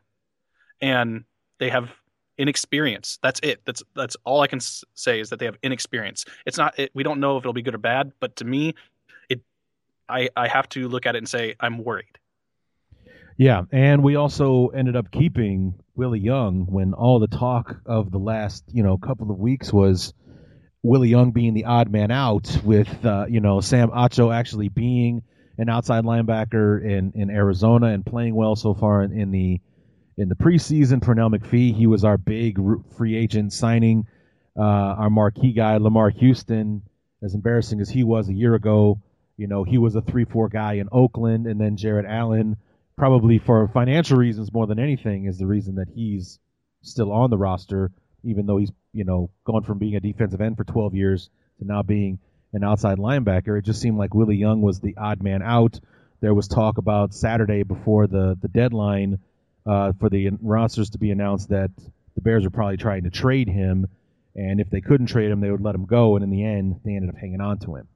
And they have inexperience. That's it. That's that's all I can say is that they have inexperience. It's not. It, we don't know if it'll be good or bad, but to me, it. I I have to look at it and say I'm worried. Yeah, and we also ended up keeping Willie Young when all the talk of the last you know couple of weeks was Willie Young being the odd man out, with uh, you know Sam Acho actually being an outside linebacker in in Arizona and playing well so far in, in the in the preseason. Pernell McPhee, he was our big free agent signing. Uh, our marquee guy, Lamarr Houston, as embarrassing as he was a year ago, you know, he was a 3 4 guy in Oakland. And then Jared Allen, probably for financial reasons more than anything, is the reason that he's still on the roster, even though he's, you know, gone from being a defensive end for 12 years to now being an outside linebacker. It just seemed like Willie Young was the odd man out. There was talk about Saturday before the, the deadline uh, for the rosters to be announced that the Bears are probably trying to trade him, And if they couldn't trade him, they would let him go. And in the end, they ended up hanging on to him.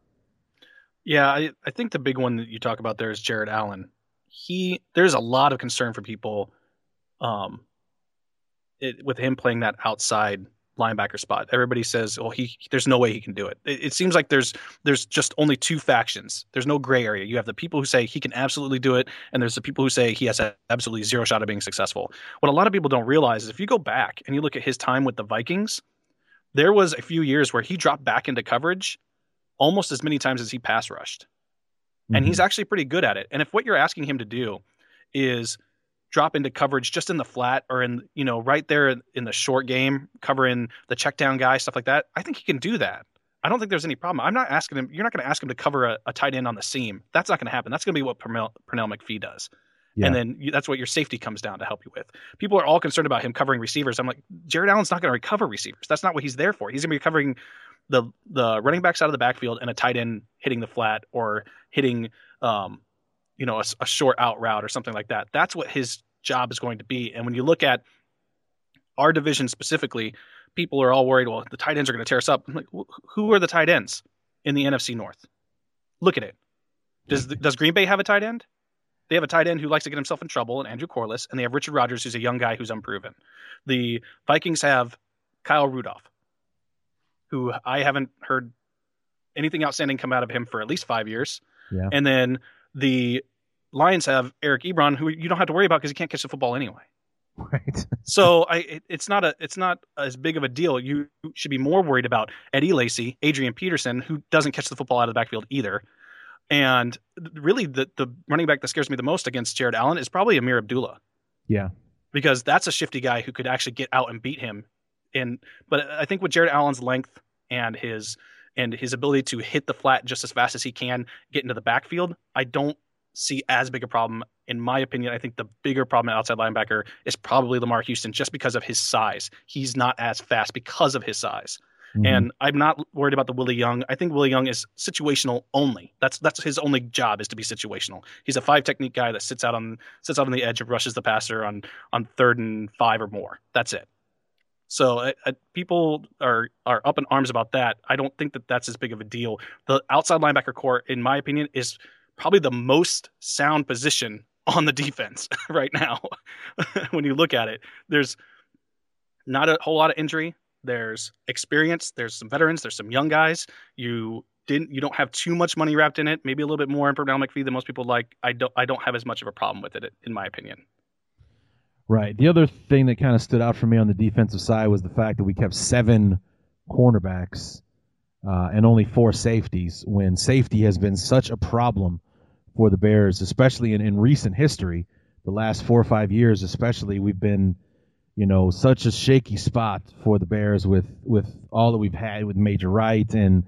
Yeah, I, I think the big one that you talk about there is Jared Allen. He there's a lot of concern for people, um, it, with him playing that outside linebacker spot. Everybody says, "Well, he there's no way he can do it." it." It seems like there's there's just only two factions. There's no gray area. You have the people who say he can absolutely do it, and there's the people who say he has absolutely zero shot of being successful. What a lot of people don't realize is if you go back and you look at his time with the Vikings, there was a few years where he dropped back into coverage almost as many times as he pass rushed. Mm-hmm. And he's mm-hmm. actually pretty good at it. And if what you're asking him to do is drop into coverage just in the flat or in you know right there in the short game covering the check down guy stuff like that i think he can do that. I don't think there's any problem. I'm not asking him you're not going to ask him to cover a, a, tight end on the seam. That's not going to happen. That's going to be what pernell, pernell mcphee does. Yeah. and then you, that's what your safety comes down to help you with. People are all concerned about him covering receivers. I'm like jared allen's not going to recover receivers. That's not what he's there for. He's going to be covering the the running backs out of the backfield and a tight end hitting the flat or hitting um, you know a, a short out route or something like that. That's what his job is going to be. And when you look at our division specifically, people are all worried. Well, the tight ends are going to tear us up. I'm like, who are the tight ends in the NFC North? Look at it. Does does Green Bay have a tight end? They have a tight end who likes to get himself in trouble, and Andrew Quarless, and they have Richard Rodgers, who's a young guy who's unproven. The Vikings have Kyle Rudolph, who I haven't heard anything outstanding come out of him for at least five years. Yeah. And then the Lions have Eric Ebron, who you don't have to worry about because he can't catch the football anyway. Right. [laughs] so I, it, it's not a, it's not as big of a deal. You should be more worried about Eddie Lacy, Adrian Peterson, who doesn't catch the football out of the backfield either. And really, the the running back that scares me the most against Jared Allen is probably Ameer Abdullah. Yeah. Because that's a shifty guy who could actually get out and beat him. And but I think with Jared Allen's length and his and his ability to hit the flat just as fast as he can, get into the backfield, I don't see as big a problem. In my opinion, I think the bigger problem at outside linebacker is probably Lamarr Houston just because of his size. He's not as fast because of his size. Mm-hmm. And I'm not worried about the Willie Young. I think Willie Young is situational only. That's that's his only job is to be situational. He's a five technique guy that sits out on sits out on the edge and rushes the passer on on third and five or more. That's it. So uh, uh, people are are up in arms about that. I don't think that that's as big of a deal. The outside linebacker core, in my opinion, is probably the most sound position [laughs] on the defense [laughs] right now. [laughs] when you look at it, there's not a whole lot of injury. There's experience. There's some veterans. There's some young guys. You didn't. You don't have too much money wrapped in it. Maybe a little bit more in Pernell McPhee than most people like. I don't. I don't have as much of a problem with it, in my opinion. Right. The other thing that kind of stood out for me on the defensive side was the fact that we kept seven cornerbacks uh, and only four safeties. When safety has been such a problem for the Bears, especially in, in recent history, the last four or five years, especially, we've been, you know, such a shaky spot for the Bears with with all that we've had with Major Wright and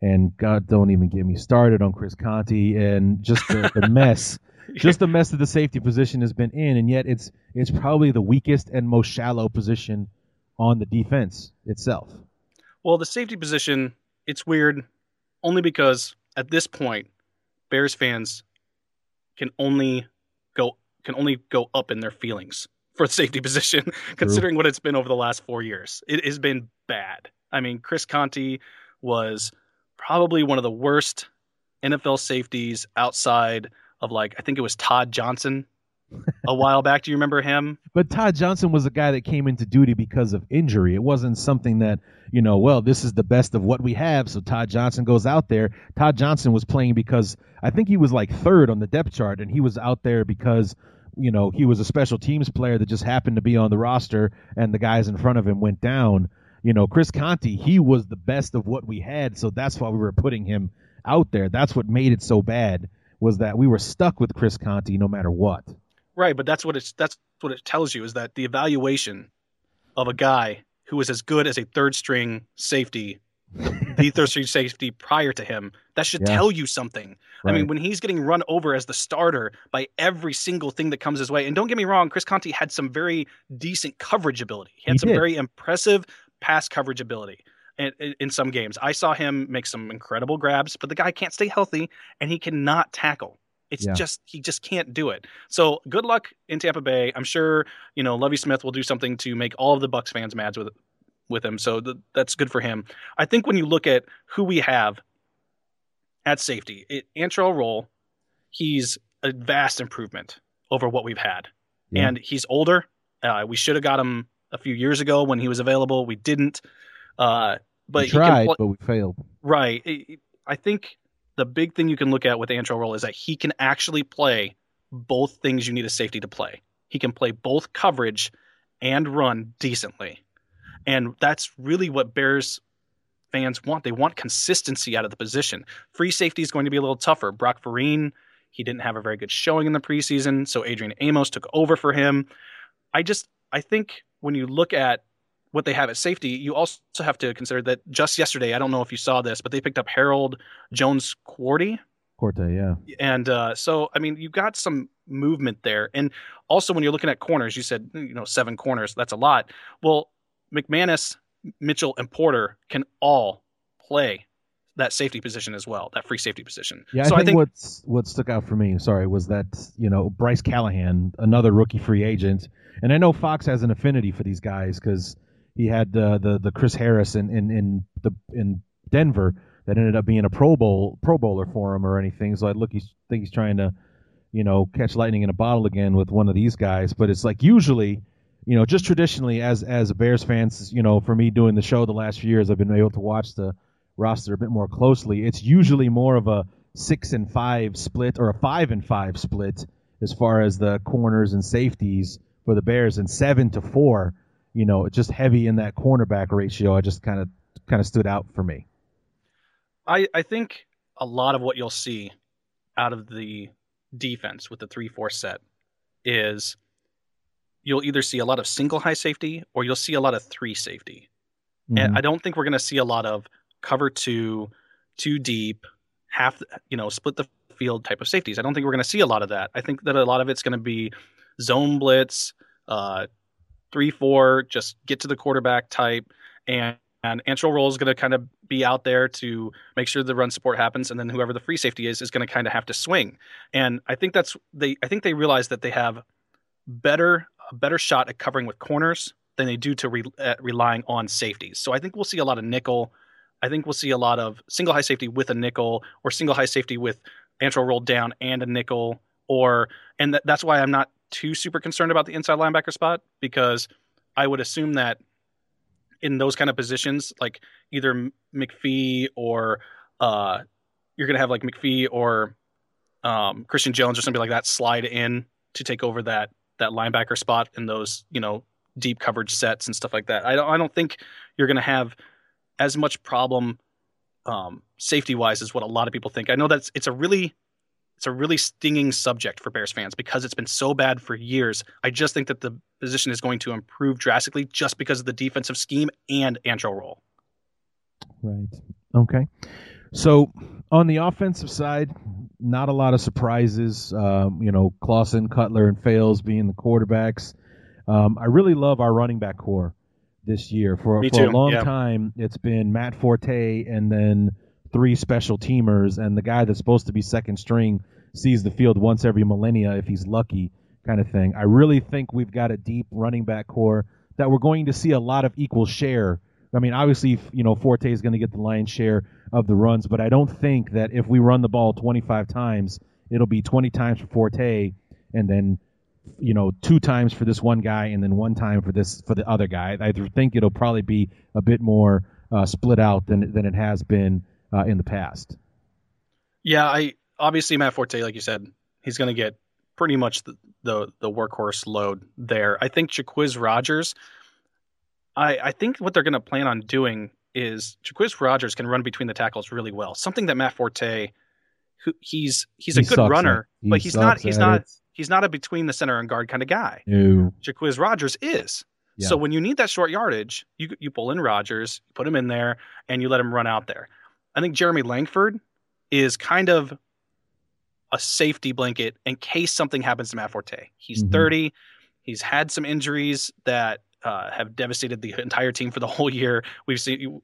and God, don't even get me started on Chris Conte and just the, the [laughs] mess, just the mess that the safety position has been in, and yet it's it's probably the weakest and most shallow position on the defense itself. Well, the safety position, it's weird, only because at this point, Bears fans can only go can only go up in their feelings for the safety [laughs] position, considering what it's been over the last four years. It has been bad. I mean, Chris Conte was probably one of the worst NFL safeties outside of like I think it was Todd Johnson a while back. Do you remember him? [laughs] But Todd Johnson was a guy that came into duty because of injury. It wasn't something that, you know, well, this is the best of what we have, so Todd Johnson goes out there. Todd Johnson was playing because I think he was like third on the depth chart, and he was out there because, you know, he was a special teams player that just happened to be on the roster, and the guys in front of him went down. You know, Chris Conte, he was the best of what we had, so that's why we were putting him out there. That's what made it so bad was that we were stuck with Chris Conte no matter what. Right, but that's what it's that's what it tells you is that the evaluation of a guy who was as good as a third string safety, the [laughs] third string safety prior to him, that should yeah. tell you something. Right. I mean, when he's getting run over as the starter by every single thing that comes his way, and don't get me wrong, Chris Conte had some very decent coverage ability. He had he some did. very impressive pass coverage ability. In, in, some games. I saw him make some incredible grabs, but the guy can't stay healthy and he cannot tackle. It's yeah. just he just can't do it. So good luck in Tampa Bay. I'm sure you know Lovie Smith will do something to make all of the Bucks fans mad with with him, so th- that's good for him. I think when you look at who we have at safety, it, Antrel Rolle, he's a vast improvement over what we've had, yeah. and he's older. Uh, we should have got him a few years ago when he was available. We didn't. Uh, but we tried, pl- but we failed. Right. I think the big thing you can look at with Antrel Rolle is that he can actually play both things you need a safety to play. He can play both coverage and run decently. And that's really what Bears fans want. They want consistency out of the position. Free safety is going to be a little tougher. Brock Vereen, he didn't have a very good showing in the preseason, so Adrian Amos took over for him. I just I think when you look at what they have at safety, you also have to consider that just yesterday, I don't know if you saw this, but they picked up Harold Jones Quartey. Quartey, yeah. And uh, so, I mean, you got some movement there. And also, when you're looking at corners, you said, you know, seven corners, that's a lot. Well, McManus, Mitchell, and Porter can all play that safety position as well, that free safety position. Yeah, so I, think I think what's what stuck out for me, sorry, was that you know Bryce Callahan, another rookie free agent, and I know Fox has an affinity for these guys because he had uh, the the Chris Harris in in in the in Denver that ended up being a Pro Bowl Pro Bowler for him or anything. So I look, he's think he's trying to, you know, catch lightning in a bottle again with one of these guys. But it's like usually, you know, just traditionally as as a Bears fans, you know, for me doing the show the last few years, I've been able to watch the roster a bit more closely. It's usually more of a six and five split or a five and five split as far as the corners and safeties for the Bears, and seven to four you know, just heavy in that cornerback ratio. I just kind of kind of stood out for me. I I think a lot of what you'll see out of the defense with the three four set is you'll either see a lot of single high safety or you'll see a lot of three safety. Mm-hmm. And I don't think we're going to see a lot of cover two, too deep, half you know split the field type of safeties. I don't think we're going to see a lot of that. I think that a lot of it's going to be zone blitz, uh, three four, just get to the quarterback type, and and Antrel Rolle is going to kind of be out there to make sure the run support happens, and then whoever the free safety is is going to kind of have to swing. And I think that's they. I think they realize that they have better a better shot at covering with corners than they do to re, relying on safeties. So I think we'll see a lot of nickel. I think we'll see a lot of single high safety with a nickel, or single high safety with Antrel Rolle down and a nickel, or and th- that's why I'm not too super concerned about the inside linebacker spot because I would assume that in those kind of positions, like either McPhee or uh, you're going to have like McPhee or um, Christian Jones or something like that slide in to take over that that linebacker spot in those you know deep coverage sets and stuff like that. I don't I don't think you're going to have as much problem um, safety wise as what a lot of people think. I know that it's a really it's a really stinging subject for Bears fans because it's been so bad for years. I just think that the position is going to improve drastically just because of the defensive scheme and Antrel Rolle. Right. Okay. So on the offensive side, not a lot of surprises. Um, you know, Clausen, Cutler, and Fales being the quarterbacks. Um, I really love our running back core this year. For, for a long yeah. time, it's been Matt Forte and then three special teamers, and the guy that's supposed to be second string sees the field once every millennia if he's lucky, kind of thing. I really think we've got a deep running back core that we're going to see a lot of equal share. I mean, obviously, you know, Forte is going to get the lion's share of the runs, but I don't think that if we run the ball 25 times, it'll be 20 times for Forte, and then you know two times for this one guy and then one time for this for the other guy. I think it'll probably be a bit more uh, split out than than it has been uh, in the past. Yeah, I obviously Matt Forte, like you said, he's going to get pretty much the, the, the workhorse load there. I think Jacquizz Rodgers. I I think what they're going to plan on doing is Jacquizz Rodgers can run between the tackles really well. Something that Matt Forte, who he's he's he a good runner, he but he's not he's not it. he's not a between the center and guard kind of guy. No. Jacquizz Rodgers is. Yeah. So when you need that short yardage, you you pull in Rodgers, put him in there, and you let him run out there. I think Jeremy Langford is kind of a safety blanket in case something happens to Matt Forte. He's mm-hmm. 30. He's had some injuries that uh, have devastated the entire team for the [laughs] whole year. We've seen,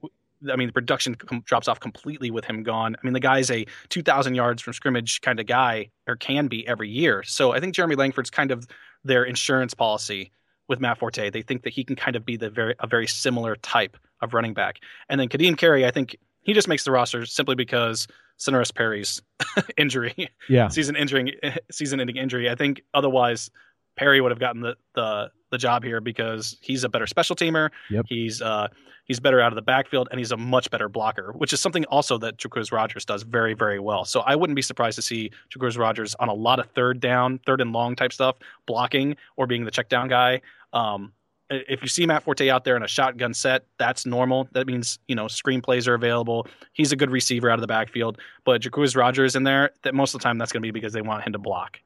I mean, the production com- drops off completely with him gone. I mean, the guy's a 2,000 yards from scrimmage kind of guy, or can be every year. So I think Jeremy Langford's kind of their insurance policy with Matt Forte. They think that he can kind of be the very a very similar type of running back. And then Ka'Deem Carey, I think he just makes the roster simply because Senorise Perry's [laughs] injury, yeah, season injury, season ending injury. I think otherwise Perry would have gotten the the the job here because he's a better special teamer. Yep. He's uh he's better out of the backfield and he's a much better blocker, which is something also that Jacquizz Rodgers does very very well. So I wouldn't be surprised to see Jacquizz Rodgers on a lot of third down, third and long type stuff, blocking or being the check down guy. Um, if you see Matt Forte out there in a shotgun set, that's normal. That means you know screenplays are available. He's a good receiver out of the backfield. But Jacquizz Rodgers in there, that most of the time that's going to be because they want him to block.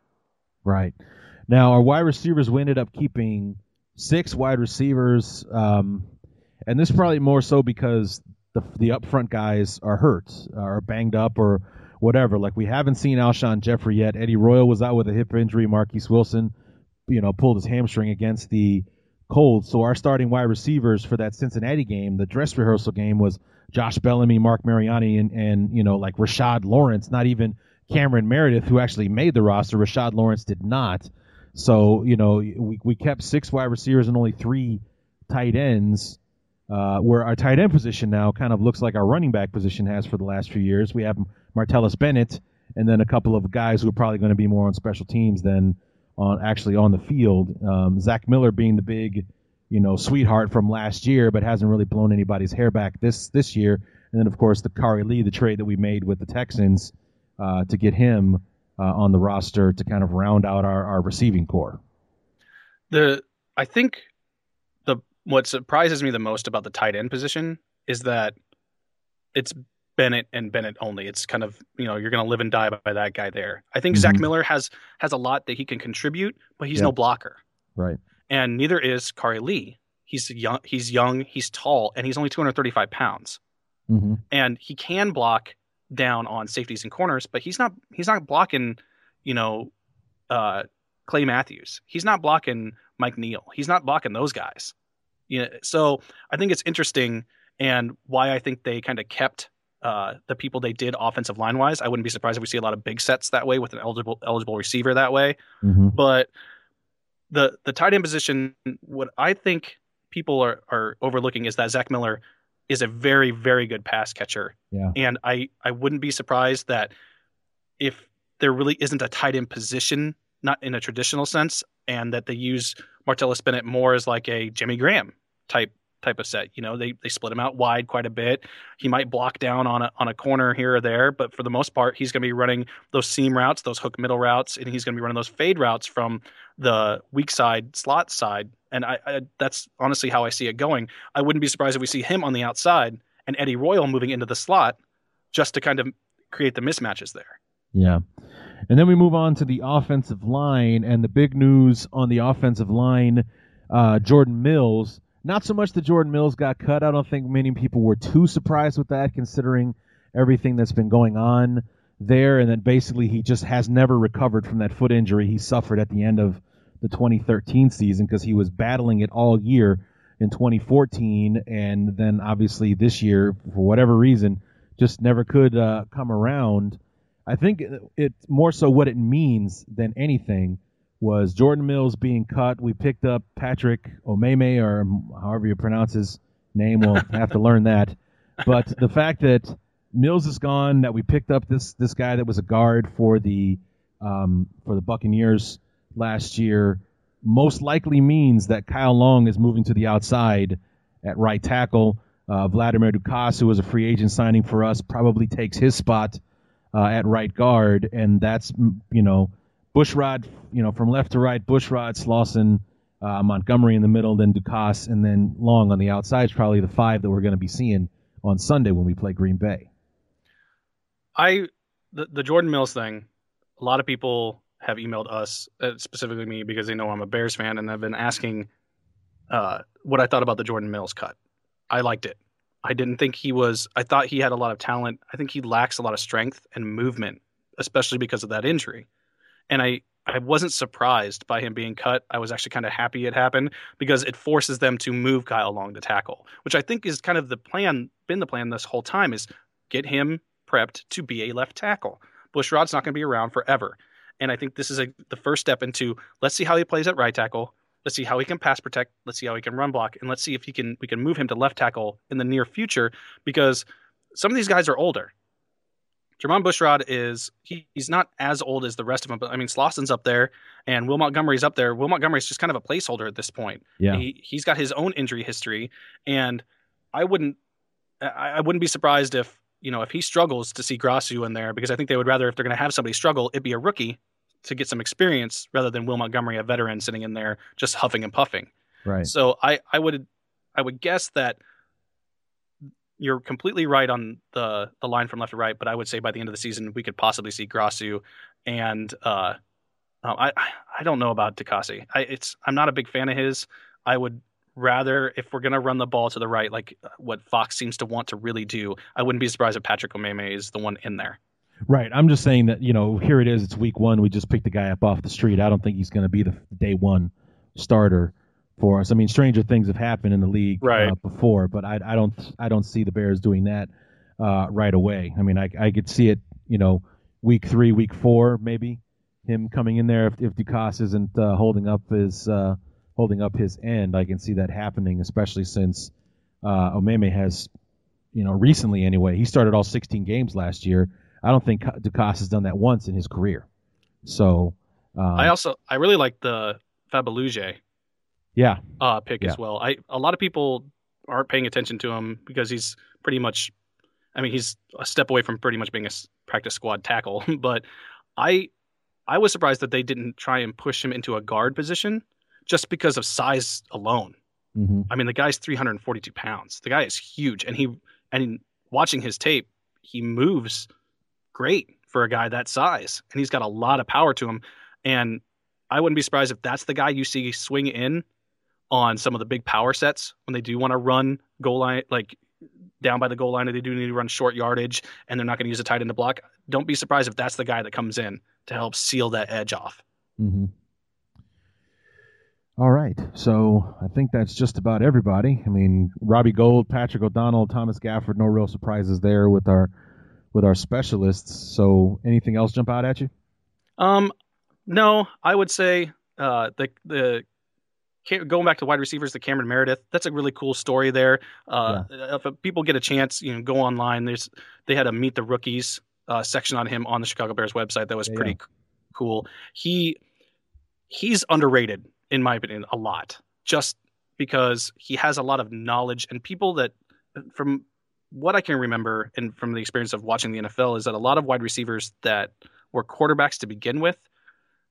Right. Now our wide receivers, we ended up keeping six wide receivers, um, and this is probably more so because the the upfront guys are hurt, are banged up, or whatever. Like we haven't seen Alshon Jeffery yet. Eddie Royal was out with a hip injury. Marquess Wilson, you know, pulled his hamstring against the Colts. So our starting wide receivers for that Cincinnati game, the dress rehearsal game, was Josh Bellamy, Marc Mariani, and and you know like Rashad Lawrence. Not even Cameron Meredith, who actually made the roster. Rashad Lawrence did not. So you know we we kept six wide receivers and only three tight ends. Uh, where our tight end position now kind of looks like our running back position has for the last few years. We have Martellus Bennett and then a couple of guys who are probably going to be more on special teams than on actually on the field. Um, Zach Miller being the big, you know, sweetheart from last year, but hasn't really blown anybody's hair back this this year. And then of course the Khari Lee, the trade that we made with the Texans uh, to get him uh, on the roster to kind of round out our, our receiving core. The I think the what surprises me the most about the tight end position is that it's Bennett and Bennett only. It's kind of you know you're going to live and die by, by, that guy there. I think mm-hmm. Zach Miller has has a lot that he can contribute, but he's no blocker. Right. And neither is Khari Lee. He's young. He's young. He's tall, and he's only 235 pounds. Mm-hmm. And he can block down on safeties and corners, but he's not. He's not blocking. You know, uh, Clay Matthews. He's not blocking Mike Neal. He's not blocking those guys. Yeah. You know, so I think it's interesting, and why I think they kind of kept uh, the people they did offensive line wise. I wouldn't be surprised if we see a lot of big sets that way with an eligible eligible receiver that way. Mm-hmm. But the the tight end position, what I think people are are overlooking is that Zach Miller is a very very good pass catcher. Yeah. And I I wouldn't be surprised that if there really isn't a tight end position, not in a traditional sense, and that they use Martellus Bennett more as like a Jimmy Graham type type of set. You know, they they split him out wide quite a bit. He might block down on a on a corner here or there, but for the most part, he's going to be running those seam routes, those hook middle routes, and he's going to be running those fade routes from the weak side slot side. And I, I that's honestly how I see it going. I wouldn't be surprised if we see him on the outside and Eddie Royal moving into the slot just to kind of create the mismatches there. Yeah. And then we move on to the offensive line, and the big news on the offensive line, uh, Jordan Mills not so much that Jordan Mills got cut. I don't think many people were too surprised with that, considering everything that's been going on there. And then basically, he just has never recovered from that foot injury he suffered at the end of the 2013 season because he was battling it all year in 2014. And then obviously this year, for whatever reason, just never could uh, come around. I think it's more so what it means than anything was Jordan Mills being cut. We picked up Patrick Omameh, or however you pronounce his name. We'll [laughs] have to learn that. But the fact that Mills is gone, that we picked up this this guy that was a guard for the um, for the Buccaneers last year, most likely means that Kyle Long is moving to the outside at right tackle. Uh, Vladimir Ducasse, who was a free agent signing for us, probably takes his spot uh, at right guard, and that's you know Bushrod, you know, from left to right, Bushrod, Slauson, uh, Montgomery in the middle, then Ducasse, and then Long on the outside is probably the five that we're going to be seeing on Sunday when we play Green Bay. I the, the Jordan Mills thing. A lot of people have emailed us, uh, specifically me, because they know I'm a Bears fan, and they've been asking uh, what I thought about the Jordan Mills cut. I liked it. I didn't think he was. I thought he had a lot of talent. I think he lacks a lot of strength and movement, especially because of that injury and I I wasn't surprised by him being cut. I was actually kind of happy it happened because it forces them to move Kyle Long to tackle, which I think is kind of the plan, been the plan this whole time, is get him prepped to be a left tackle. Bushrod's not going to be around forever, and I think this is a, the first step into let's see how he plays at right tackle. Let's see how he can pass protect. Let's see how he can run block, and let's see if he can we can move him to left tackle in the near future because some of these guys are older. Jermon Bushrod is he, he's not as old as the rest of them, but I mean Slauson's up there and Will Montgomery's up there. Will Montgomery's just kind of a placeholder at this point. Yeah. He he's got his own injury history, and I wouldn't I, I wouldn't be surprised if you know if he struggles to see Grasu in there because I think they would rather if they're going to have somebody struggle, it'd be a rookie to get some experience rather than Will Montgomery, a veteran, sitting in there just huffing and puffing. Right. So I I would I would guess that you're completely right on the the line from left to right, but I would say by the end of the season we could possibly see Grasu and uh, um, I I don't know about Ducasse. I it's I'm not a big fan of his. I would rather if we're gonna run the ball to the right, like uh, what Fox seems to want to really do, I wouldn't be surprised if Patrick Omameh is the one in there. Right. I'm just saying that you know here it is. It's week one. We just picked the guy up off the street. I don't think he's going to be the day one starter for us. I mean, stranger things have happened in the league right. uh, before, but I, I don't I don't see the Bears doing that uh, right away. I mean, I I could see it. You know, week three, week four, maybe him coming in there if if Ducasse isn't uh, holding up his uh, holding up his end. I can see that happening, especially since uh, Omameh has, you know, recently anyway. He started all 16 games last year. I don't think Ducasse has done that once in his career. So um, I also I really like the Fabuluje yeah uh, pick Yeah. as well. I a lot of people aren't paying attention to him because he's pretty much I mean he's a step away from pretty much being a practice squad tackle, [laughs] but I I was surprised that they didn't try and push him into a guard position just because of size alone. hmm I mean, the guy's 342 pounds. The guy is huge, and he and watching his tape, he moves great for a guy that size, and he's got a lot of power to him. And I wouldn't be surprised if that's the guy you see swing in on some of the big power sets when they do want to run goal line, like down by the goal line, or they do need to run short yardage, and they're not going to use a tight end to block. Don't be surprised if that's the guy that comes in to help seal that edge off. hmm All right, so I think that's just about everybody. I mean, Robbie Gould, Patrick O'Donnell, Thomas Gafford. No real surprises there with our with our specialists. So, anything else jump out at you? Um, no, I would say uh, the the going back to wide receivers, the Cameron Meredith. That's a really cool story there. Uh, If people get a chance, you know, go online. There's they had a meet the rookies uh, section on him on the Chicago Bears website. That was Yeah, pretty c- cool. He he's underrated in my opinion a lot, just because he has a lot of knowledge and people that from what I can remember and from the experience of watching the NFL is that a lot of wide receivers that were quarterbacks to begin with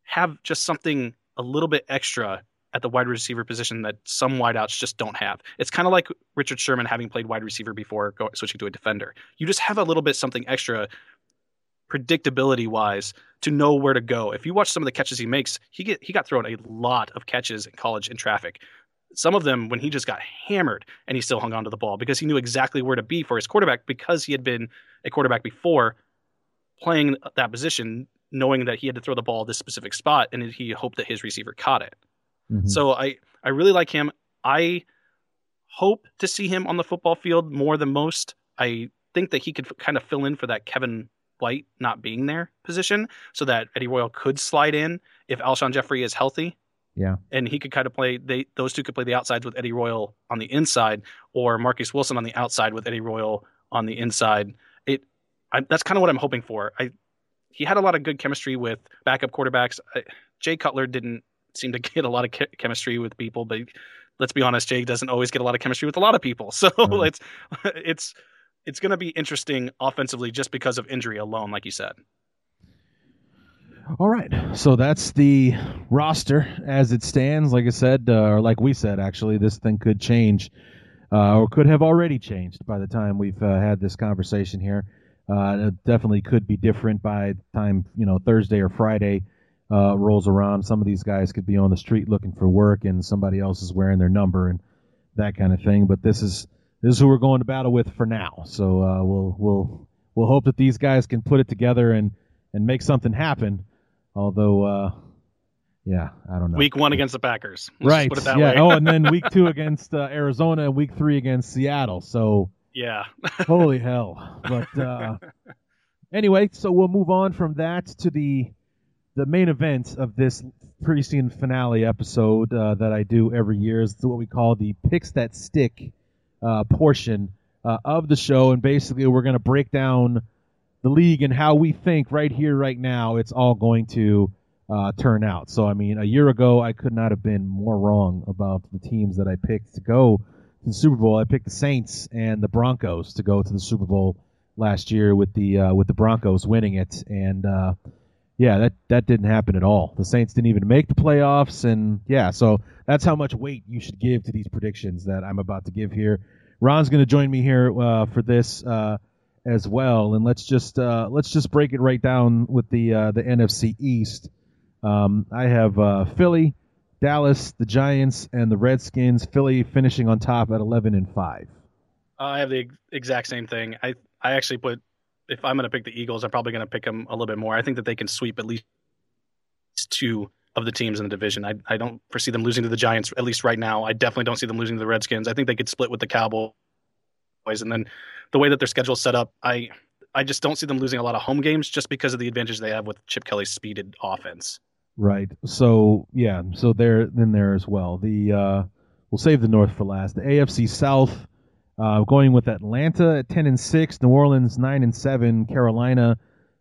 have just something a little bit extra at the wide receiver position that some wideouts just don't have. It's kind of like Richard Sherman having played wide receiver before go, switching to a defender. You just have a little bit something extra predictability wise to know where to go. If you watch some of the catches he makes, he get he got thrown a lot of catches in college in traffic. Some of them when he just got hammered and he still hung on to the ball because he knew exactly where to be for his quarterback because he had been a quarterback before playing that position knowing that he had to throw the ball this specific spot and he hoped that his receiver caught it. Mhm. So I I really like him. I hope to see him on the football field more than most. I think that he could f- kind of fill in for that Kevin White not being there position so that Eddie Royal could slide in if Alshon Jeffery is healthy. Yeah. And he could kind of play they those two could play the outsides with Eddie Royal on the inside or Marcus Wilson on the outside with Eddie Royal on the inside. It I, that's kind of what I'm hoping for. I he had a lot of good chemistry with backup quarterbacks. I, Jay Cutler didn't seem to get a lot of che- chemistry with people, but let's be honest, Jake doesn't always get a lot of chemistry with a lot of people. [laughs] So Right. it's it's it's going to be interesting offensively just because of injury alone, like you said. All right, so that's the roster as it stands. Like I said, uh, or like we said, actually, this thing could change, uh, or could have already changed by the time we've uh, had this conversation here. Uh, it definitely could be different by the time you know Thursday or Friday uh, rolls around. Some of these guys could be on the street looking for work, and somebody else is wearing their number and that kind of thing. But this is this is who we're going to battle with for now. So uh, we'll we'll we'll hope that these guys can put it together and and make something happen. Although, uh, yeah, I don't know. Week one against the Packers. Let's right? Put it that yeah. oh, and then [laughs] week two against uh, Arizona, and week three against Seattle. So yeah. holy hell! [laughs] But uh, anyway, so we'll move on from that to the the main event of this preseason finale episode uh, that I do every year is what we call the picks that stick uh, portion uh, of the show, and basically we're going to break down the league and how we think right here, right now, it's all going to uh, turn out. So, I mean, a year ago, I could not have been more wrong about the teams that I picked to go to the Super Bowl. I picked the Saints and the Broncos to go to the Super Bowl last year with the uh, with the Broncos winning it, and uh, yeah, that that didn't happen at all. The Saints didn't even make the playoffs, and yeah, so that's how much weight you should give to these predictions that I'm about to give here. Ron's going to join me here uh, for this uh, as well, and let's just uh, let's just break it right down with the uh, the NFC East. Um, I have uh, Philly, Dallas, the Giants, and the Redskins. Philly finishing on top at 11 and five. I have the exact same thing. I I actually put if I'm going to pick the Eagles, I'm probably going to pick them a little bit more. I think that they can sweep at least two of the teams in the division. I I don't foresee them losing to the Giants at least right now. I definitely don't see them losing to the Redskins. I think they could split with the Cowboys, and then the way that their schedule is set up, I I just don't see them losing a lot of home games just because of the advantage they have with Chip Kelly's speeded offense. Right. So yeah. So they're then there as well. The uh, we'll save the North for last. The AFC South. Uh, going with Atlanta at ten and six, New Orleans nine and seven, Carolina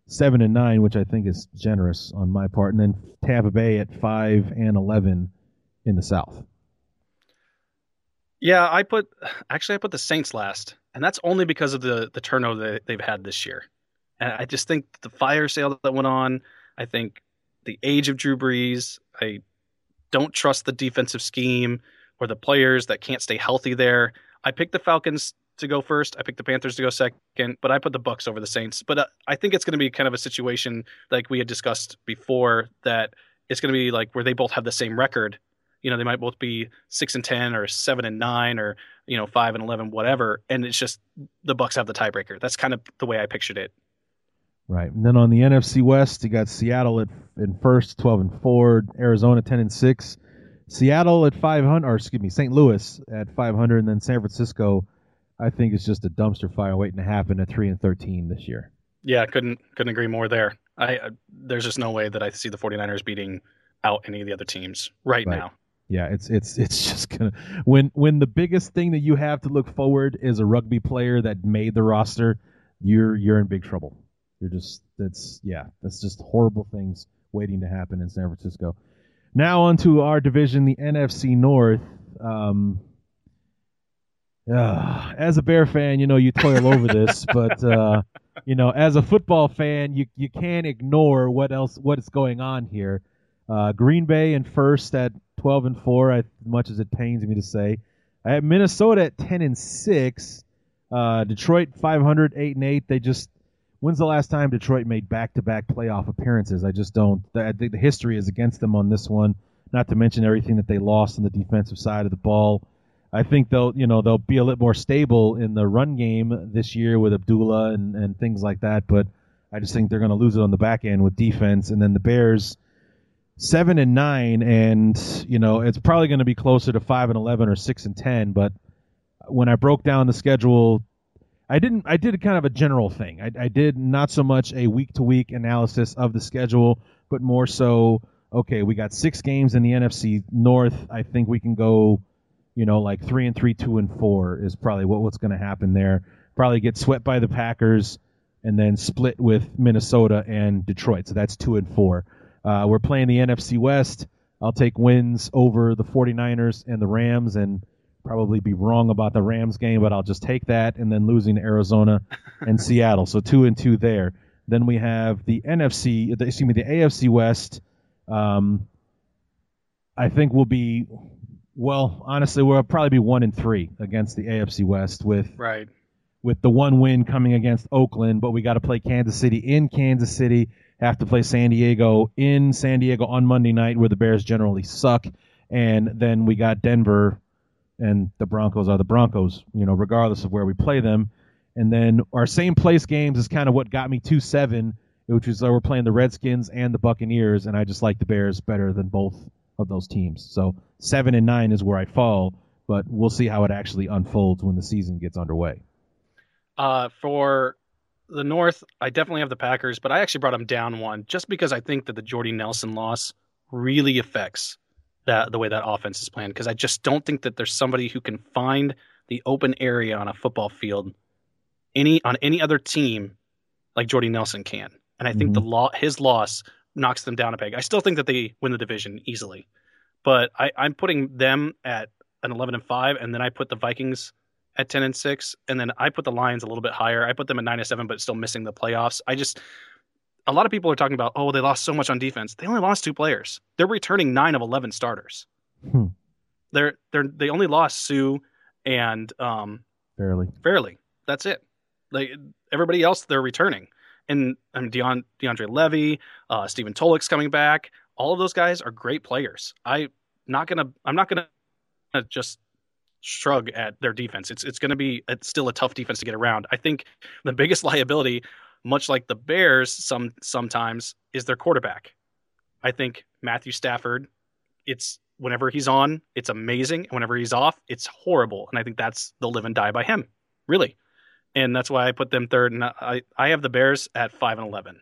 seven and nine, which I think is generous on my part, and then Tampa Bay at five and eleven in the South. Yeah, I put actually I put the Saints last, and that's only because of the the turnover that they've had this year. And I just think the fire sale that went on, I think the age of Drew Brees, I don't trust the defensive scheme or the players that can't stay healthy there. I picked the Falcons to go first. I picked the Panthers to go second, but I put the Bucks over the Saints. But uh, I think it's going to be kind of a situation like we had discussed before that it's going to be like where they both have the same record. You know, they might both be six and ten, or seven and nine, or you know, five and eleven, whatever. And it's just the Bucks have the tiebreaker. That's kind of the way I pictured it. Right, and then on the NFC West, you got Seattle at in first, twelve and four, Arizona ten and six, Seattle at five hundred, or excuse me, St. Louis at five hundred, and then San Francisco I think it's just a dumpster fire waiting to happen at three and thirteen this year. Yeah, couldn't couldn't agree more there. I uh, there's just no way that I see the 49ers beating out any of the other teams right, right, now. Yeah, it's it's it's [laughs] just gonna when when the biggest thing that you have to look forward is a rugby player that made the roster, you're you're in big trouble. You're just that's yeah, that's just horrible things waiting to happen in San Francisco. Now onto our division, the NFC North. Um, uh, as a Bear fan, you know you toil over this, [laughs] but uh, you know as a football fan, you you can't ignore what else what is going on here. Uh, Green Bay in first at 12 and four, as much as it pains me to say. I have Minnesota at 10 and six. Uh, Detroit 500, eight and eight. They just when's the last time Detroit made back-to-back playoff appearances? I just don't. I think the history is against them on this one. Not to mention everything that they lost on the defensive side of the ball. I think they'll you know they'll be a little more stable in the run game this year with Abdullah and, and things like that. But I just think they're going to lose it on the back end with defense. And then the Bears seven and nine, and you know it's probably going to be closer to five and eleven or six and ten. But when I broke down the schedule, I didn't. I did kind of a general thing. I, I did not so much a week to week analysis of the schedule, but more so. Okay, we got six games in the NFC North. I think we can go you know, like three and three, two and four is probably what, what's going to happen there. Probably get swept by the Packers and then split with Minnesota and Detroit. So that's two and four. Uh, we're playing the NFC West. I'll take wins over the 49ers and the Rams and probably be wrong about the Rams game, but I'll just take that and then losing to Arizona [laughs] and Seattle. So two and two there. Then we have the NFC, excuse me, the AFC West. Um, I think we'll be well, honestly, we'll probably be one and three against the AFC West with right with the one win coming against Oakland, but we got to play Kansas City in Kansas City. Have to play San Diego in San Diego on Monday night, where the Bears generally suck, and then we got Denver, and the Broncos are the Broncos. You know, regardless of where we play them, and then our same place games is kind of what got me two seven, which is we're playing the Redskins and the Buccaneers, and I just like the Bears better than both of those teams. So seven and nine is where I fall, but we'll see how it actually unfolds when the season gets underway. Uh, for the North, I definitely have the Packers, but I actually brought them down one just because I think that the Jordy Nelson loss really affects that the way that offense is planned because I just don't think that there's somebody who can find the open area on a football field any on any other team like Jordy Nelson can. And I think mm-hmm. the law his loss knocks them down a peg. I still think that they win the division easily, but I, I'm putting them at an 11 and five, and then I put the Vikings at 10 and six, and then I put the Lions a little bit higher. I put them at nine and seven, but still missing the playoffs. I just a lot of people are talking about, oh, they lost so much on defense. They only lost two players. They're returning nine of 11 starters. Hmm. They're they're they only lost Suh and um Fairly. Fairley. That's it. Like everybody else, they're returning. And I mean, Deon, DeAndre Levy, uh, Stephen Tulloch's coming back. All of those guys are great players. I not gonna. I'm not gonna just shrug at their defense. It's it's gonna be it's still a tough defense to get around. I think the biggest [laughs] liability, much like the Bears, some sometimes is their quarterback. I think Matthew Stafford. It's whenever he's on, it's amazing. And whenever he's off, it's horrible. And I think that's they'll live and die by him. Really and that's why I put them third. And I I have the Bears at five and eleven.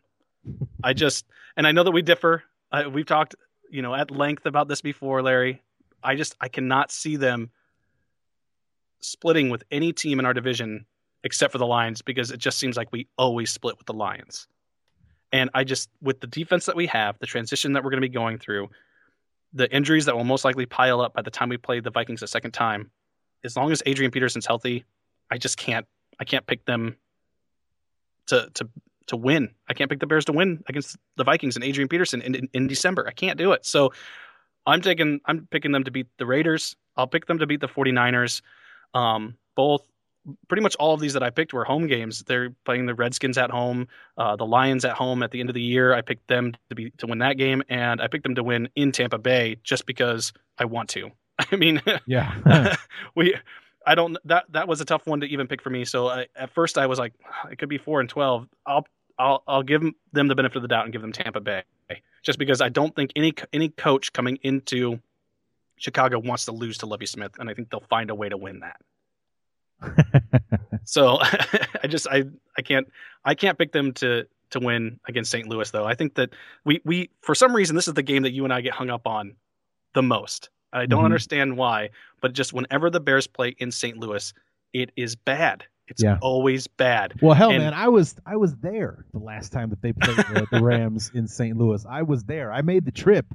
I just and I know that we differ. We've talked you know at length about this before, Larry. I just I cannot see them splitting with any team in our division except for the Lions because it just seems like we always split with the Lions. And I just with the defense that we have, the transition that we're going to be going through, the injuries that will most likely pile up by the time we play the Vikings a second time, as long as Adrian Peterson's healthy, I just can't I can't pick them to to to win. I can't pick the Bears to win against the Vikings and Adrian Peterson in, in, in, December. I can't do it. So I'm taking I'm picking them to beat the Raiders. I'll pick them to beat the 49ers. Um, both pretty much all of these that I picked were home games. They're playing the Redskins at home, uh, the Lions at home at the end of the year. I picked them to be to win that game, and I picked them to win in Tampa Bay just because I want to. [laughs] I mean, yeah, [laughs] we I don't that that was a tough one to even pick for me. So I, at first I was like, it could be four and twelve. I'll I'll I'll give them the benefit of the doubt and give them Tampa Bay, just because I don't think any any coach coming into Chicago wants to lose to Lovie Smith, and I think they'll find a way to win that. [laughs] so [laughs] I just I I can't I can't pick them to to win against St. Louis though. I think that we we for some reason this is the game that you and I get hung up on the most. I don't mm-hmm. understand why, but just whenever the Bears play in St. Louis, it is bad. It's yeah. always bad. Well, hell, and, man, I was I was there the last time that they played the, the [laughs] Rams in St. Louis. I was there. I made the trip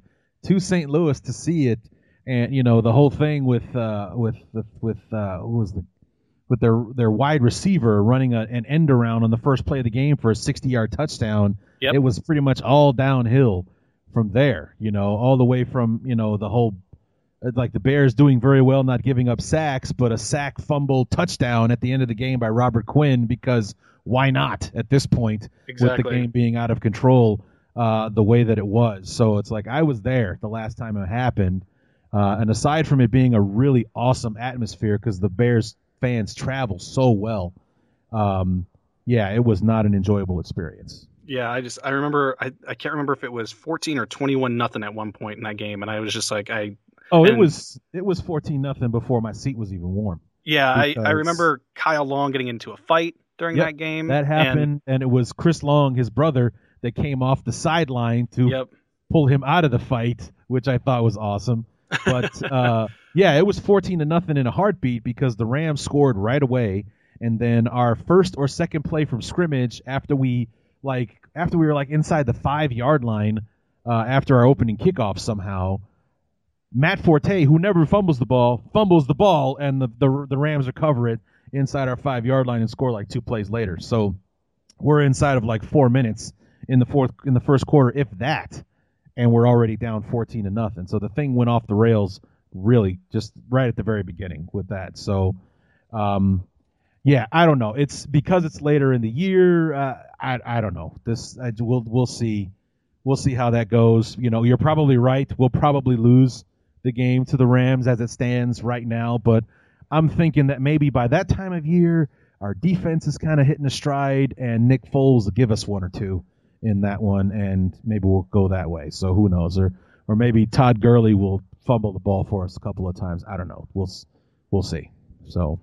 to St. Louis to see it, and you know the whole thing with uh, with the, with uh, who was the with their their wide receiver running a, an end around on the first play of the game for a 60 yard touchdown. Yep. It was pretty much all downhill from there. You know, all the way from you know the whole like the Bears doing very well, not giving up sacks, but a sack fumble touchdown at the end of the game by Robert Quinn because why not at this point exactly. with the game being out of control uh, the way that it was. So it's like I was there the last time it happened. Uh, and aside from it being a really awesome atmosphere because the Bears fans travel so well, um, yeah, it was not an enjoyable experience. Yeah, I just I remember I, I can't remember if it was 14 or 21 nothing at one point in that game and I was just like I Oh, it was it was fourteen nothing before my seat was even warm. Yeah, I, I remember Kyle Long getting into a fight during yep, that game. That happened, and, and, it was Chris Long, his brother, that came off the sideline to yep. pull him out of the fight, which I thought was awesome. But [laughs] uh, yeah, it was fourteen to nothing in a heartbeat because the Rams scored right away, and then our first or second play from scrimmage after we like after we were like inside the five yard line uh, after our opening kickoff somehow Matt Forte, who never fumbles the ball, fumbles the ball, and the, the, the Rams recover it inside our five yard line and score like two plays later. So we're inside of like four minutes in the fourth in the first quarter, if that, and we're already down fourteen to nothing. So the thing went off the rails really just right at the very beginning with that. So, um, yeah, I don't know. It's because it's later in the year. Uh, I I don't know. This I, we'll we'll see. We'll see how that goes. You know, you're probably right. We'll probably lose the game to the Rams as it stands right now, but I'm thinking that maybe by that time of year, our defense is kind of hitting a stride, and Nick Foles will give us one or two in that one, and maybe we'll go that way. So who knows? Or or maybe Todd Gurley will fumble the ball for us a couple of times. I don't know. We'll we'll see. So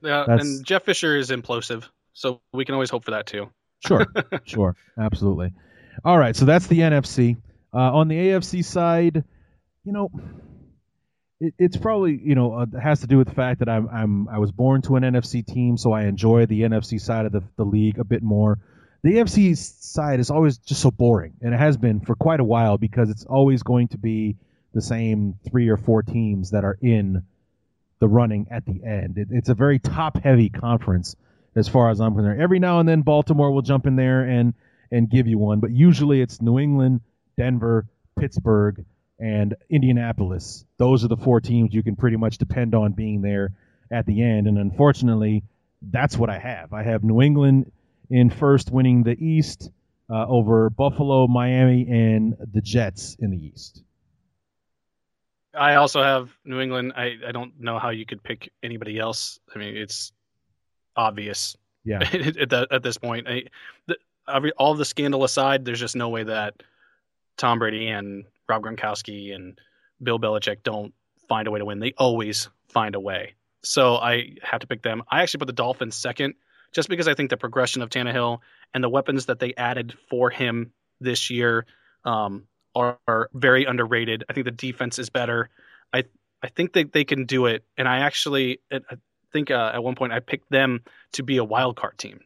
yeah, and Jeff Fisher is implosive, so we can always hope for that too. sure, [laughs] sure, absolutely. All right, so that's the NFC. Uh, on the AFC side, you know, it, it's probably you know uh, has to do with the fact that I'm I'm I was born to an NFC team, so I enjoy the NFC side of the, the league a bit more. The AFC side is always just so boring, and it has been for quite a while because it's always going to be the same three or four teams that are in the running at the end. It, it's a very top heavy conference as far as I'm concerned. Every now and then Baltimore will jump in there and and give you one, but usually it's New England, Denver, Pittsburgh, and Indianapolis. Those are the four teams you can pretty much depend on being there at the end. And unfortunately, that's what I have. I have New England in first, winning the East uh, over Buffalo, Miami, and the Jets in the East. I also have New England. I, I don't know how you could pick anybody else. I mean, it's obvious. Yeah. [laughs] at, the, at this point, I, the, all the scandal aside, there's just no way that Tom Brady and Rob Gronkowski and Bill Belichick don't find a way to win. They always find a way. So I have to pick them. I actually put the Dolphins second, just because I think the progression of Tannehill and the weapons that they added for him this year um, are, are, very underrated. I think the defense is better. I I think that they can do it. And I actually I think uh, at one point I picked them to be a wild card team.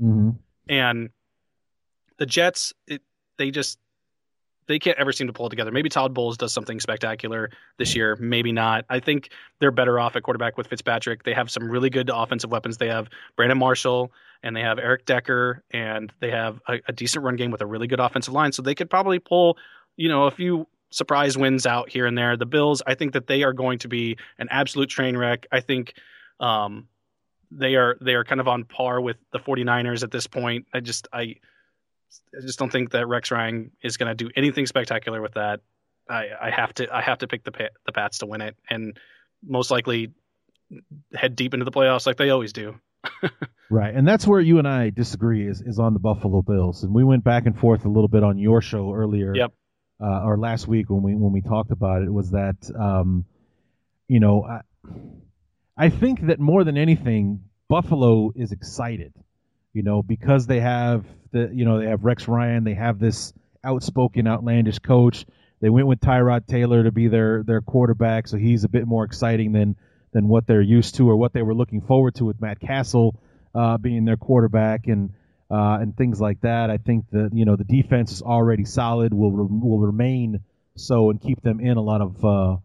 Mm-hmm. And the Jets, it, they just they can't ever seem to pull it together. Maybe Todd Bowles does something spectacular this year, maybe not. I think they're better off at quarterback with Fitzpatrick. They have some really good offensive weapons. They have Brandon Marshall and they have Eric Decker and they have a, a decent run game with a really good offensive line. So they could probably pull, you know, a few surprise wins out here and there. The Bills, I think that they are going to be an absolute train wreck. I think um, they are they are kind of on par with the 49ers at this point. I just I I just don't think that Rex Ryan is going to do anything spectacular with that. I, I have to I have to pick the the Pats to win it, and most likely head deep into the playoffs like they always do. [laughs] right, and that's where you and I disagree is is on the Buffalo Bills, and we went back and forth a little bit on your show earlier. Yep. Uh, or last week when we when we talked about it was that um, you know I, I think that more than anything Buffalo is excited you know, because they have the, you know, they have Rex Ryan, they have this outspoken, outlandish coach. They went with Tyrod Taylor to be their their quarterback, so he's a bit more exciting than than what they're used to or what they were looking forward to with Matt Cassel uh, being their quarterback and uh, and things like that. I think that you know the defense is already solid, will will remain so and keep them in a lot of uh,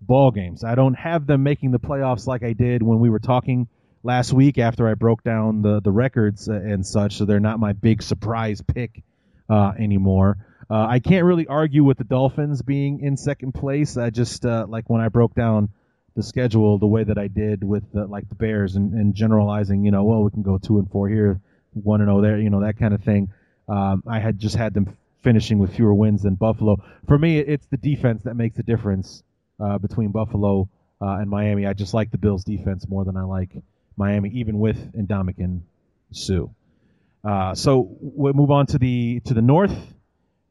ball games. I don't have them making the playoffs like I did when we were talking last week after I broke down the the records and such, so they're not my big surprise pick uh, anymore. Uh, I can't really argue with the Dolphins being in second place. I just uh, like when I broke down the schedule the way that I did with the, like the Bears and, and generalizing, you know, well we can go two and four here, one and zero oh there, you know that kind of thing. Um, I had just had them finishing with fewer wins than Buffalo. For me, it's the defense that makes the difference uh, between Buffalo uh, and Miami. I just like the Bills' defense more than I like Miami, even with Ndamukong Suh. Uh, so we'll move on to the to the north.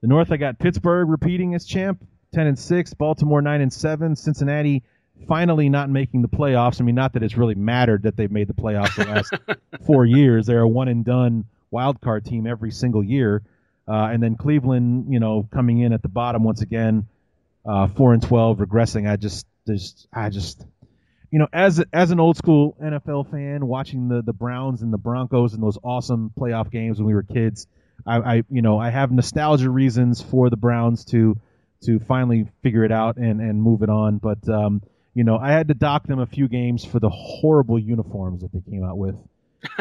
The north, I got Pittsburgh repeating as champ, ten and six. Baltimore nine and seven. Cincinnati finally not making the playoffs. I mean, not that it's really mattered that they've made the playoffs the last [laughs] four years. They're a one and done wild card team every single year. Uh, and then Cleveland, you know, coming in at the bottom once again, uh, four and twelve, regressing. I just, there's, I just, you know, as as an old school NFL fan, watching the the Browns and the Broncos and those awesome playoff games when we were kids, I, I you know I have nostalgia reasons for the Browns to to finally figure it out and and move it on. But um, you know, I had to dock them a few games for the horrible uniforms that they came out with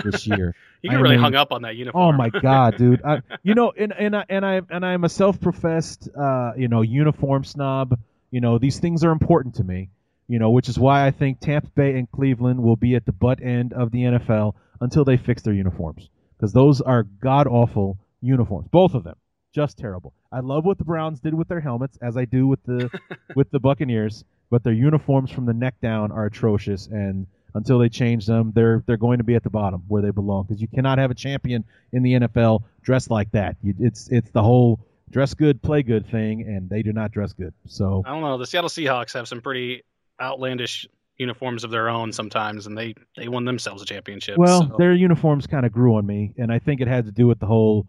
this year. [laughs] you get really mean, hung up on that uniform. Oh my [laughs] god, dude! I, you know, and and I, and I and I'm a self-professed uh, you know uniform snob. You know, these things are important to me you know, which is why I think Tampa Bay and Cleveland will be at the butt end of the NFL until they fix their uniforms because those are god awful uniforms, both of them, just terrible. I love what the Browns did with their helmets, as I do with the [laughs] with the Buccaneers, but their uniforms from the neck down are atrocious, and until they change them, they're they're going to be at the bottom where they belong because you cannot have a champion in the NFL dressed like that. You, it's it's the whole dress good, play good thing, and they do not dress good. So I don't know. The Seattle Seahawks have some pretty outlandish uniforms of their own sometimes, and they they won themselves a championship. Well, so. their uniforms kind of grew on me, and I think it had to do with the whole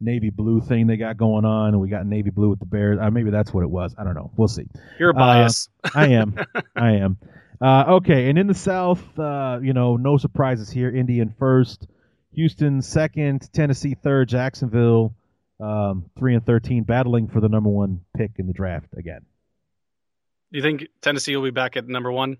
navy blue thing they got going on, and we got navy blue with the Bears. Uh, maybe that's what it was. I don't know. We'll see. You're biased. Uh, I am. [laughs] I am. Uh, okay, and in the South, uh, you know, no surprises here. Indian first, Houston second, Tennessee third, Jacksonville um, three and thirteen, battling for the number one pick in the draft again. Do you think Tennessee will be back at number one?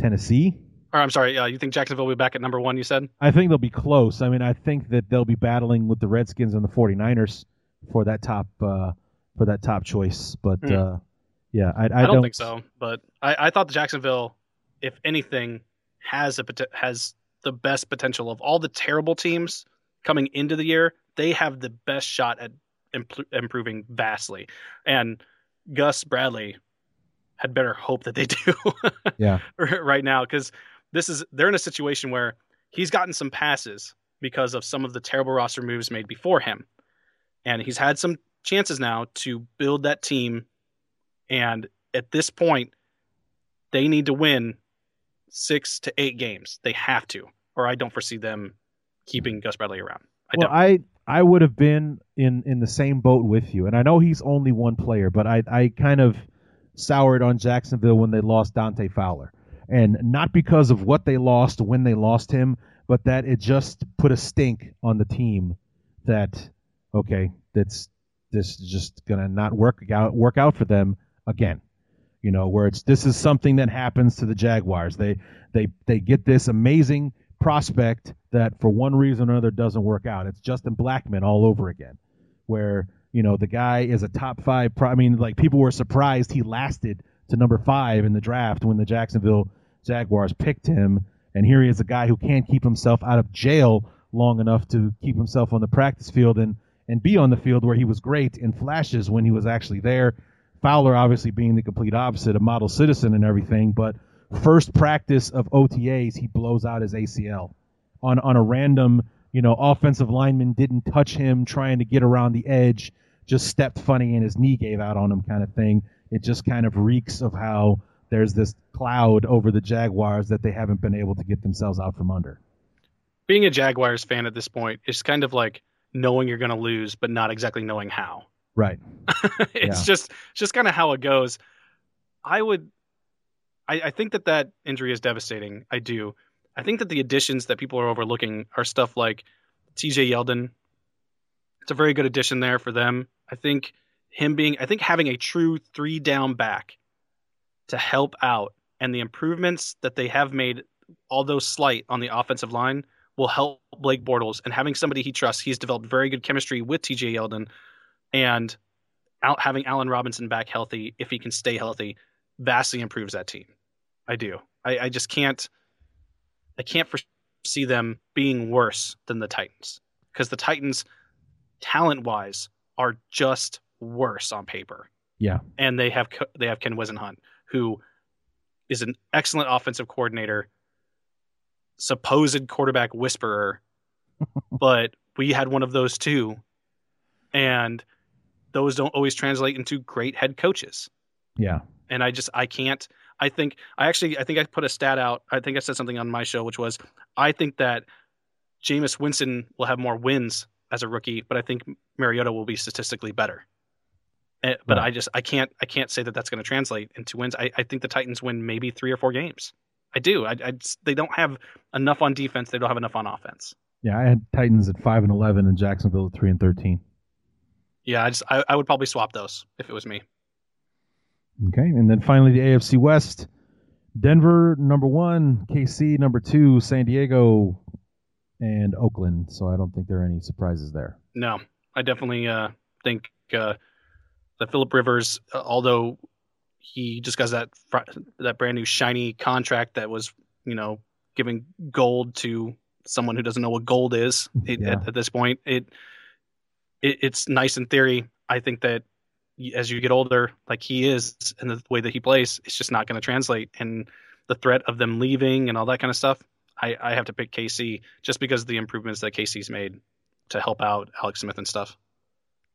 Tennessee? Or I'm sorry, uh, you think Jacksonville will be back at number one, you said? I think they'll be close. I mean, I think that they'll be battling with the Redskins and the 49ers for that top uh, for that top choice. But mm. uh, yeah, I, I, I don't, don't, think so. But I, I thought the Jacksonville, if anything, has a has the best potential of all the terrible teams coming into the year. They have the best shot at imp- improving vastly, and Gus Bradley had better hope that they do. yeah, [laughs] right now because this is they're in a situation where he's gotten some passes because of some of the terrible roster moves made before him. And he's had some chances now to build that team. And at this point, they need to win six to eight games. They have to, or I don't foresee them keeping Gus Bradley around. I well, don't. I I would have been in in the same boat with you, and I know he's only one player, but I I kind of soured on Jacksonville when they lost Dante Fowler and not because of what they lost when they lost him, but that it just put a stink on the team that okay, that's this is just gonna not work out work out for them again. You know, where it's this is something that happens to the Jaguars. They they they get this amazing prospect that for one reason or another doesn't work out. It's Justin Blackmon all over again, where you know the guy is a top five. Pro- I mean, like people were surprised he lasted to number five in the draft when the Jacksonville Jaguars picked him. And here he is, a guy who can't keep himself out of jail long enough to keep himself on the practice field and, and be on the field where he was great in flashes when he was actually there. Fowler obviously being the complete opposite, a model citizen and everything, but first practice of OTAs, he blows out his ACL on on a random, you know, offensive lineman didn't touch him, trying to get around the edge, just stepped funny and his knee gave out on him, kind of thing. It just kind of reeks of how there's this cloud over the Jaguars that they haven't been able to get themselves out from under. Being a Jaguars fan at this point is kind of like knowing you're going to lose, but not exactly knowing how. Right. [laughs] it's yeah. just just kind of how it goes. I would, I, I think that that injury is devastating. I do. I think that the additions that people are overlooking are stuff like T.J. Yeldon. It's a very good addition there for them. I think him being, I think having a true three down back to help out, and the improvements that they have made, although slight, on the offensive line will help Blake Bortles. And having somebody he trusts, he's developed very good chemistry with TJ Yeldon, and out having Allen Robinson back healthy, if he can stay healthy, vastly improves that team. I do. I, I just can't. I can't foresee them being worse than the Titans because the Titans, talent wise, are just worse on paper. Yeah, and they have they have Ken Whisenhunt, who is an excellent offensive coordinator, supposed quarterback whisperer, [laughs] but we had one of those too. And those don't always translate into great head coaches. Yeah. And I just I can't I think I actually I think I put a stat out. I think I said something on my show which was I think that Jameis Winston will have more wins as a rookie, but I think Mariota will be statistically better. Eh, but right. I just I can't I can't say that that's going to translate into wins. I, I think the Titans win maybe three or four games. I do. I, I just, they don't have enough on defense. They don't have enough on offense. Yeah, I had Titans at five and eleven and Jacksonville at three and thirteen. Yeah, I just I, I would probably swap those if it was me. Okay, and then finally the AFC West: Denver number one, KC number two, San Diego, and Oakland. So I don't think there are any surprises there. No, I definitely uh, think uh, that Philip Rivers, uh, although he just got that that brand new shiny contract that was, you know, giving gold to someone who doesn't know what gold is it, yeah. at, at, this point. It, it it's nice in theory. I think that as you get older, like he is, and the way that he plays, it's just not going to translate. And the threat of them leaving and all that kind of stuff, I, I have to pick KC just because of the improvements that KC's made to help out Alex Smith and stuff.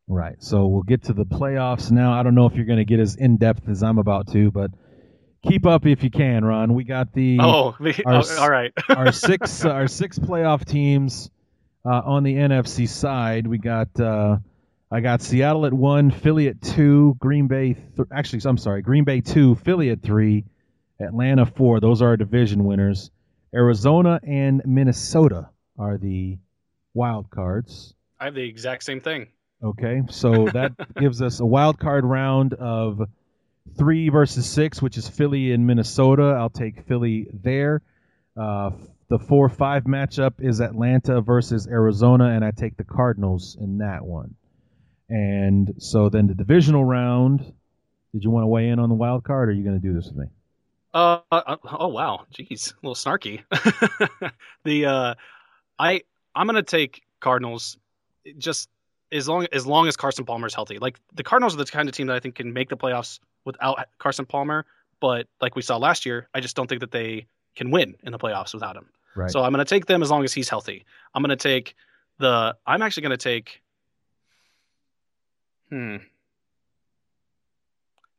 Right. So we'll get to the playoffs now. I don't know if you're going to get as in depth as I'm about to, but keep up if you can, Ron. We got the oh, [laughs] our, oh, all right. our [laughs] six our six playoff teams. Uh, on the NFC side, we got uh, I got Seattle at one, Philly at two, Green Bay. Th- actually, I'm sorry, Green Bay two, Philly at three, Atlanta four. Those are our division winners. Arizona and Minnesota are the wild cards. I have the exact same thing. Okay, so that [laughs] gives us a wild card round of three versus six, which is Philly and Minnesota. I'll take Philly there. Uh, the four five matchup is Atlanta versus Arizona, and I take the Cardinals in that one. And so then the divisional round. Did you want to weigh in on the wild card, or are you going to do this with me? Uh, uh, oh wow, jeez, a little snarky. [laughs] the uh, I I'm gonna take Cardinals, just as long as long as Carson Palmer is healthy. Like the Cardinals are the kind of team that I think can make the playoffs without Carson Palmer, but like we saw last year, I just don't think that they can win in the playoffs without him. Right. So I'm gonna take them as long as he's healthy. I'm gonna take the. I'm actually gonna take. Hmm.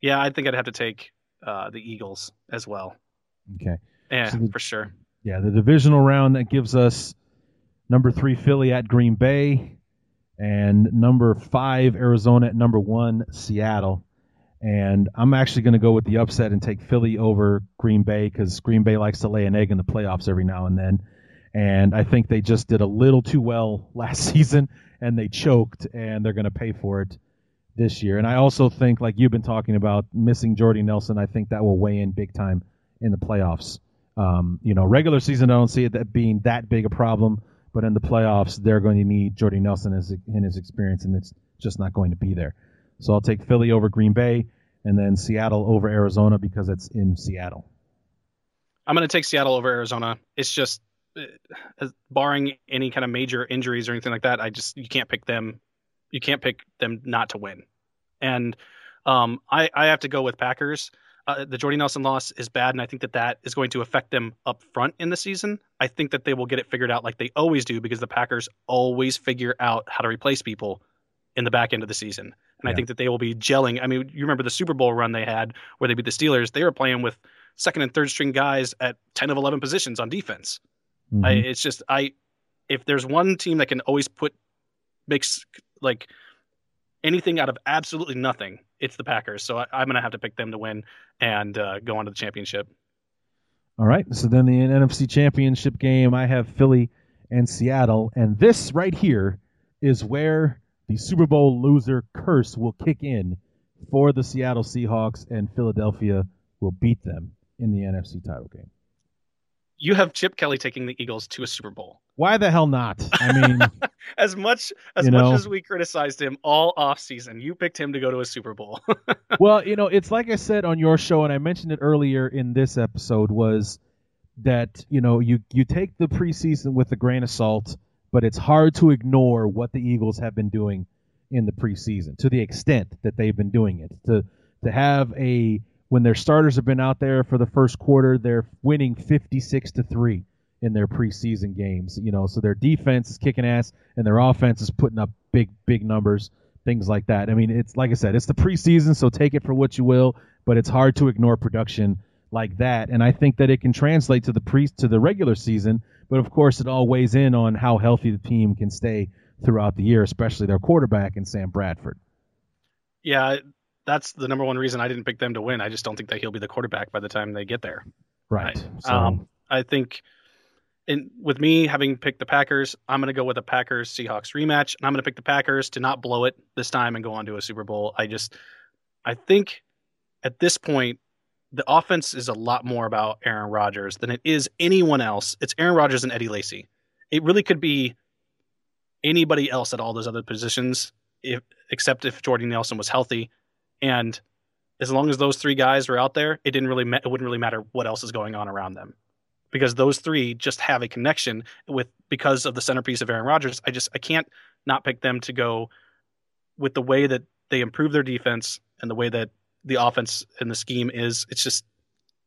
Yeah, I think I'd have to take uh, the Eagles as well. Okay. Yeah, So the- for sure. Yeah, the divisional round that gives us number three Philly at Green Bay, and number five Arizona at number one Seattle. And I'm actually going to go with the upset and take Philly over Green Bay because Green Bay likes to lay an egg in the playoffs every now and then. And I think they just did a little too well [laughs] last season and they choked, and they're going to pay for it this year. And I also think, like you've been talking about, missing Jordy Nelson, I think that will weigh in big time in the playoffs. Um, you know, regular season, I don't see it that being that big a problem, but in the playoffs, they're going to need Jordy Nelson in his experience, and it's just not going to be there. So I'll take Philly over Green Bay, and then Seattle over Arizona because it's in Seattle. I'm going to take Seattle over Arizona. It's just, uh, barring any kind of major injuries or anything like that, I just you can't pick them. You can't pick them not to win. And um, I I have to go with Packers. Uh, the Jordy Nelson loss is bad, and I think that that is going to affect them up front in the season. I think that they will get it figured out like they always do because the Packers always figure out how to replace people in the back end of the season. And Yeah. I think that they will be gelling. I mean, you remember the Super Bowl run they had where they beat the Steelers? They were playing with second and third string guys at 10 of 11 positions on defense. Mhm. I, it's just I if there's one team that can always put makes like anything out of absolutely nothing, it's the Packers. So I, I'm gonna have to pick them to win and uh, go on to the championship. All right. So then the NFC Championship game, I have Philly and Seattle, and this right here is where the Super Bowl loser curse will kick in for the Seattle Seahawks, and Philadelphia will beat them in the NFC title game. You have Chip Kelly taking the Eagles to a Super Bowl. Why the hell not? I mean, [laughs] As much as much know. as we criticized him all off season, you picked him to go to a Super Bowl. [laughs] well, you know, it's like I said on your show, and I mentioned it earlier in this episode, was that you know you you take the preseason with a grain of salt, but it's hard to ignore what the Eagles have been doing in the preseason to the extent that they've been doing it. To to have a when their starters have been out there for the first quarter, they're winning fifty six to three in their preseason games. You know, so their defense is kicking ass and their offense is putting up big big numbers things like that. I mean, it's like I said, it's the preseason, so take it for what you will, but it's hard to ignore production like that. And I think that it can translate to the pre to the regular season, but of course, it all weighs in on how healthy the team can stay throughout the year, especially their quarterback and Sam Bradford. yeah, that's the number one reason I didn't pick them to win. I just don't think that he'll be the quarterback by the time they get there. Right. Right. So, Um, I think, in with me having picked the Packers, I'm going to go with a Packers Seahawks rematch, and I'm going to pick the Packers to not blow it this time and go on to a Super Bowl. I just, I think, at this point, the offense is a lot more about Aaron Rodgers than it is anyone else. It's Aaron Rodgers and Eddie Lacy. It really could be anybody else at all those other positions, if except if Jordan Nelson was healthy, and as long as those three guys were out there, it didn't really ma- it wouldn't really matter what else is going on around them, because those three just have a connection with because of the centerpiece of Aaron Rodgers. I just I can't not pick them to go with the way that they improve their defense and the way that the offense and the scheme is. It's just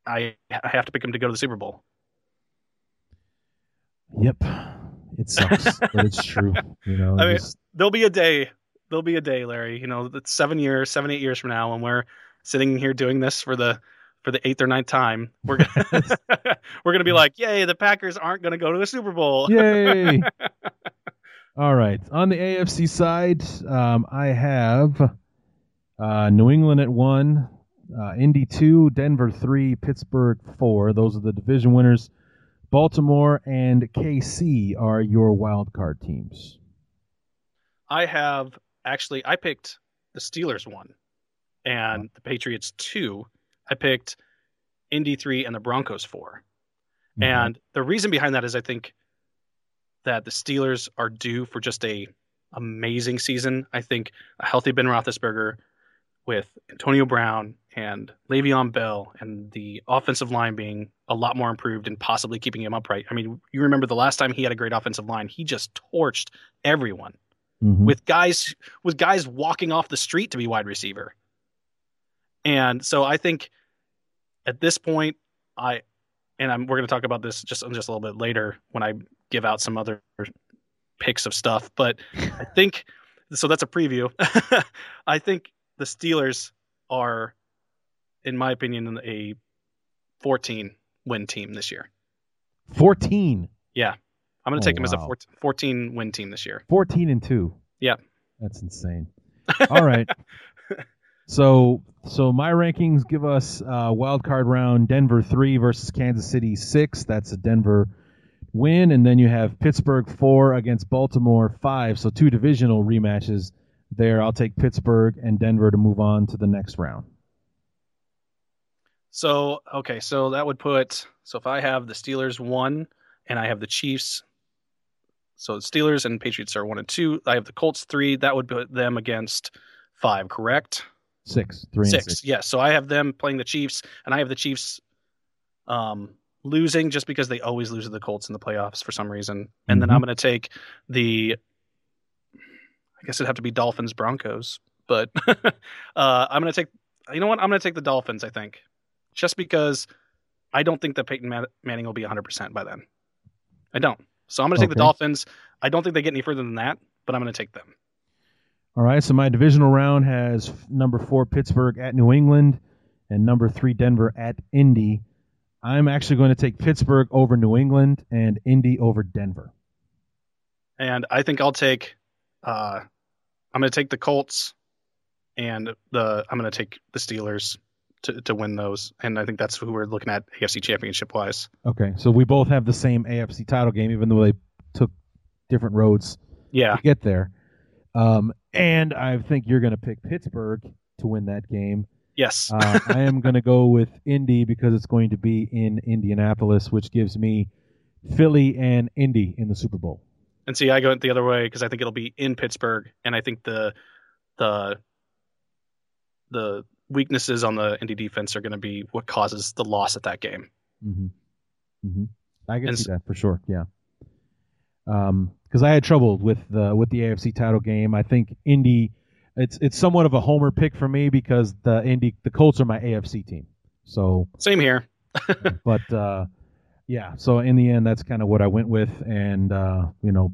I I have to pick them to go to the Super Bowl. yep. It sucks, but it's true. You know, [laughs] I mean- just- There'll be a day. There'll be a day, Larry. You know, that's seven years, seven eight years from now, when we're sitting here doing this for the for the eighth or ninth time, we're gonna [laughs] we're gonna be like, "Yay, the Packers aren't gonna go to the Super Bowl." [laughs] yay. [laughs] All right. On the AFC side, um, I have uh, New England at one, uh, Indy two, Denver three, Pittsburgh four. Those are the division winners. Baltimore and KC are your wild card teams. I have actually I picked the Steelers one, and the Patriots two. I picked Indy three and the Broncos 4 Mhm. And the reason behind that is I think that the Steelers are due for just a amazing season. I think a healthy Ben Roethlisberger with Antonio Brown and Le'Veon Bell and the offensive line being a lot more improved and possibly keeping him upright. I mean, you remember the last time he had a great offensive line, he just torched everyone Mhm. with guys with guys walking off the street to be wide receiver. And so I think at this point, I and I'm we're going to talk about this just just a little bit later when I give out some other picks of stuff. But I [laughs] think so. That's a preview. [laughs] I think the Steelers are, in my opinion, a 14 win team this year. 14. I'm going to Oh, take them as a 14, 14 win team this year. 14 and 2. Yeah. That's insane. All right. [laughs] So so my rankings give us uh, wild card round Denver 3 versus Kansas City 6. That's a Denver win and then you have Pittsburgh 4 against Baltimore 5. So two divisional rematches there. I'll take Pittsburgh and Denver to move on to the next round. So okay, so that would put so if I have the Steelers one and I have the Chiefs, so the Steelers and Patriots are one and two. I have the Colts three. That would put them against five, correct? 6. 3 and Six. 6. Yes. So I have them playing the Chiefs, and I have the Chiefs um, losing just because they always lose to the Colts in the playoffs for some reason. And then Mhm. I'm going to take the. I guess it'd have to be Dolphins Broncos, but [laughs] uh, I'm going to take. You know what? I'm going to take the Dolphins. I think, just because I don't think that Peyton Man- Manning will be 100 percent by then. I don't. So I'm going to take the Dolphins. I don't think they get any further than that, but I'm going to take them. All right, so my divisional round has number four Pittsburgh at New England and number three Denver at Indy. I'm actually going to take Pittsburgh over New England and Indy over Denver. and I think I'll take. Uh, I'm going to take the Colts, and the I'm going to take the Steelers to to win those, and I think that's who we're looking at AFC Championship wise. Okay, so we both have the same AFC title game, even though they took different roads Yeah, to get there. Um, and I think you're going to pick Pittsburgh to win that game. yes, Uh, I am going to go with Indy because it's going to be in Indianapolis, which gives me Philly and Indy in the Super Bowl. and see, I go the other way because I think it'll be in Pittsburgh, and I think the the the weaknesses on the Indy defense are going to be what causes the loss at that game. Mm-hmm. Mm-hmm. I can And see s- that for sure. Yeah. Um, because I had trouble with the with the AFC title game. I think Indy, it's it's somewhat of a homer pick for me because the Indy the Colts are my AFC team. So, Same here. [laughs] but uh, yeah. So in the end, that's kind of what I went with, and uh, you know,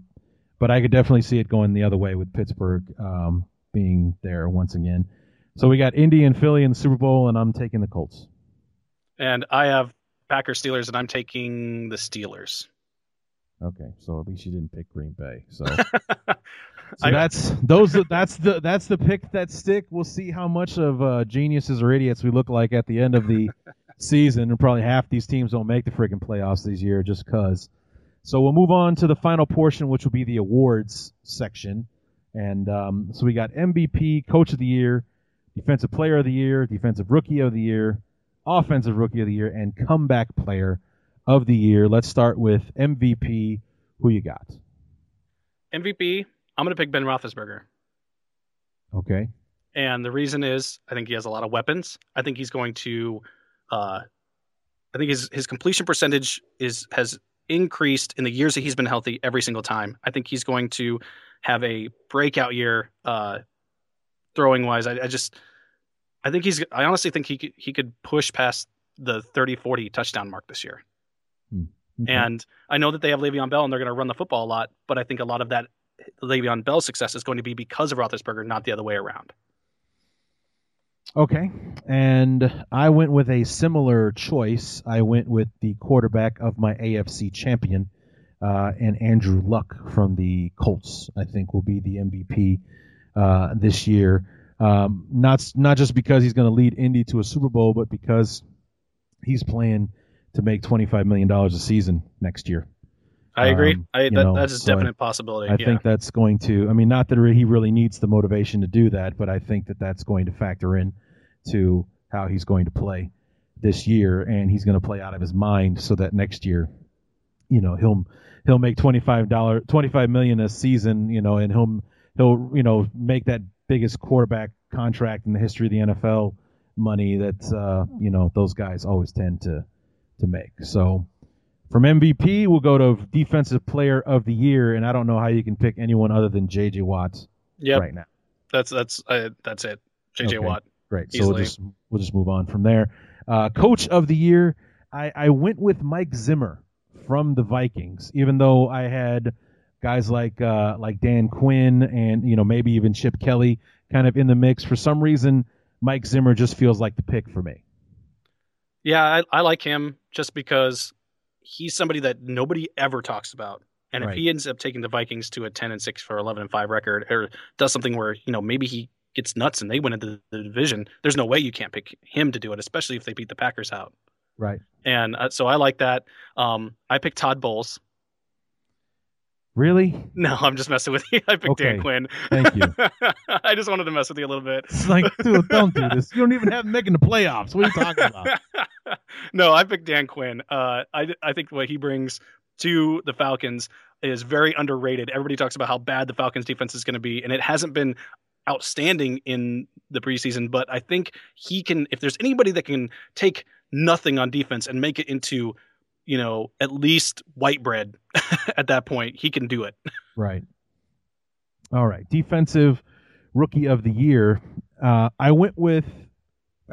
but I could definitely see it going the other way with Pittsburgh um, being there once again. So we got Indy and Philly in the Super Bowl, and I'm taking the Colts. And I have Packers Steelers, and I'm taking the Steelers. Okay, so at least you didn't pick Green Bay. So, [laughs] so that's those. That's the that's the pick that stick. We'll see how much of uh, geniuses or idiots we look like at the end of the [laughs] season, and probably half these teams don't make the freaking playoffs this year just cause. So we'll move on to the final portion, which will be the awards section, and um, so we got MVP, Coach of the Year, Defensive Player of the Year, Defensive Rookie of the Year, Offensive Rookie of the Year, and Comeback Player of the Year. Let's start with MVP. Who you got? MVP. I'm going to pick Ben Roethlisberger. Okay. And the reason is I think he has a lot of weapons. I think he's going to uh I think his his completion percentage is has increased in the years that he's been healthy every single time. I think he's going to have a breakout year uh throwing wise. I, I just I think he's I honestly think he could he could push past the 30-40 touchdown mark this year. Okay. And I know that they have Le'Veon Bell and they're going to run the football a lot, but I think a lot of that Le'Veon Bell success is going to be because of Roethlisberger, not the other way around. Okay. And I went with a similar choice. I went with the quarterback of my AFC champion. uh, and Andrew Luck from the Colts. I think will be the MVP uh, this year. Um, not not just because he's going to lead Indy to a Super Bowl, but because he's playing to make twenty five million dollars a season next year. I agree. Um, I, that, know, that's a so definite I, possibility. I yeah. think that's going to. I mean, not that he really needs the motivation to do that, but I think that that's going to factor in to how he's going to play this year, and he's going to play out of his mind so that next year, you know, he'll he'll make twenty five dollar twenty five million a season, you know, and he'll he'll you know make that biggest quarterback contract in the history of the NFL money that uh, you know those guys always tend to to make. So from MVP, we'll go to Defensive Player of the Year, and I don't know how you can pick anyone other than J.J. Watts yep. right now. That's that's uh, that's it. J.J. Okay. Watt. Great. Easily. So we'll just we'll just move on from there. Uh, Coach of the Year, I, I went with Mike Zimmer from the Vikings, even though I had guys like uh, like Dan Quinn and you know maybe even Chip Kelly kind of in the mix. For some reason, Mike Zimmer just feels like the pick for me. Yeah, I, I like him just because he's somebody that nobody ever talks about. And right. if he ends up taking the Vikings to a 10 and 6 for 11 and 5 record or does something where, you know, maybe he gets nuts and they win into the division, there's no way you can't pick him to do it, especially if they beat the Packers out. Right. And uh, so I like that. Um, I picked Todd Bowles. Really? No, I'm just messing with you. [laughs] I picked okay. Dan Quinn. Thank you. [laughs] I just wanted to mess with you a little bit. It's like, dude, don't do this. You don't even have making the playoffs. What are you talking about? [laughs] no, I picked Dan Quinn. Uh, I I think what he brings to the Falcons is very underrated. Everybody talks about how bad the Falcons defense is going to be, and it hasn't been outstanding in the preseason. But I think he can. If there's anybody that can take nothing on defense and make it into you know, at least white bread [laughs] at that point, he can do it. Right. All right. Defensive rookie of the year. Uh, I went with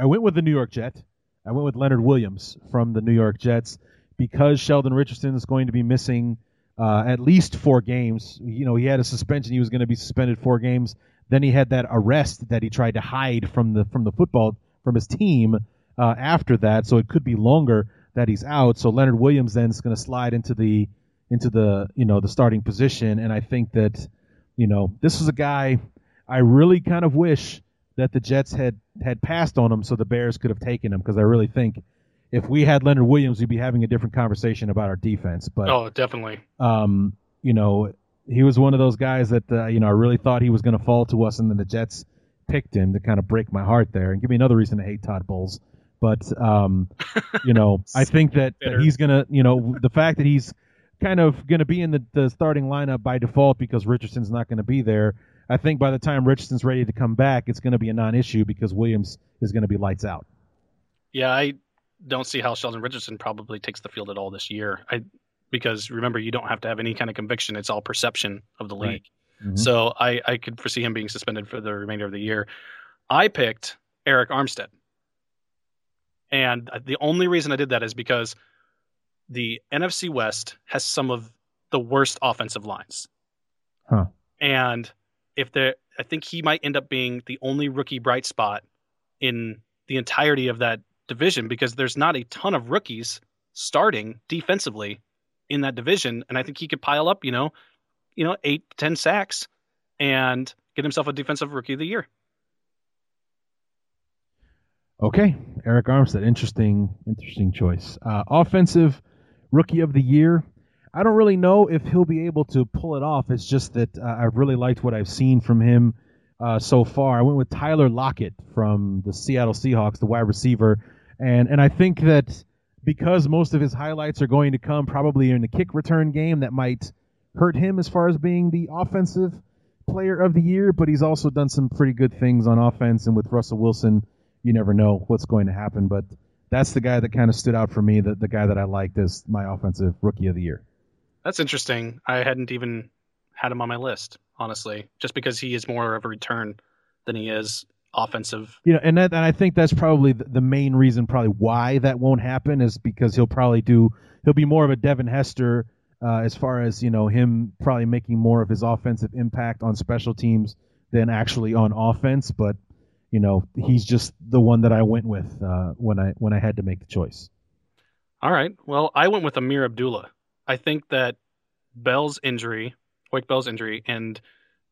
I went with the New York Jet. I went with Leonard Williams from the New York Jets because Sheldon Richardson is going to be missing uh, at least four games. You know, he had a suspension; he was going to be suspended four games. Then he had that arrest that he tried to hide from the from the football from his team uh, after that, so it could be longer that he's out. So Leonard Williams then is going to slide into the into the you know the starting position, and I think that you know this is a guy I really kind of wish that the Jets had had passed on him so the Bears could have taken him because I really think if we had Leonard Williams, we'd be having a different conversation about our defense. But oh, definitely. Um, you know, he was one of those guys that uh, you know I really thought he was going to fall to us, and then the Jets picked him to kind of break my heart there and give me another reason to hate Todd Bowles. But um, you know, [laughs] I think that, that he's gonna, you know, the fact that he's kind of going to be in the, the starting lineup by default because Richardson's not going to be there. I think by the time Richardson's ready to come back, it's going to be a non-issue because Williams is going to be lights out. Yeah, I don't see how Sheldon Richardson probably takes the field at all this year. I because remember you don't have to have any kind of conviction; it's all perception of the league. Right. Mm-hmm. So I I could foresee him being suspended for the remainder of the year. I picked Arik Armstead. And the only reason I did that is because the NFC West has some of the worst offensive lines. Huh. And if there, I think he might end up being the only rookie bright spot in the entirety of that division because there's not a ton of rookies starting defensively in that division. And I think he could pile up, you know, you know, eight, ten sacks and get himself a defensive rookie of the year. Okay, Arik Armstead, interesting, interesting choice. Uh, offensive rookie of the year. I don't really know if he'll be able to pull it off. It's just that uh, I've really liked what I've seen from him uh, so far. I went with Tyler Lockett from the Seattle Seahawks, the wide receiver, and and I think that because most of his highlights are going to come probably in the kick return game, that might hurt him as far as being the offensive player of the year. But he's also done some pretty good things on offense, and with Russell Wilson you never know what's going to happen. But that's the guy that kind of stood out for me, the, the guy that I liked as my offensive rookie of the year. That's interesting. I hadn't even had him on my list, honestly, just because he is more of a return than he is offensive. You know, and that, and I think that's probably the main reason, probably why that won't happen, is because he'll probably do he'll be more of a Devin Hester uh, as far as you know him probably making more of his offensive impact on special teams than actually on offense. But you know, he's just the one that I went with uh, when I when I had to make the choice. All right. Well, I went with Ameer Abdullah. I think that Bell's injury, Joique Bell's injury, and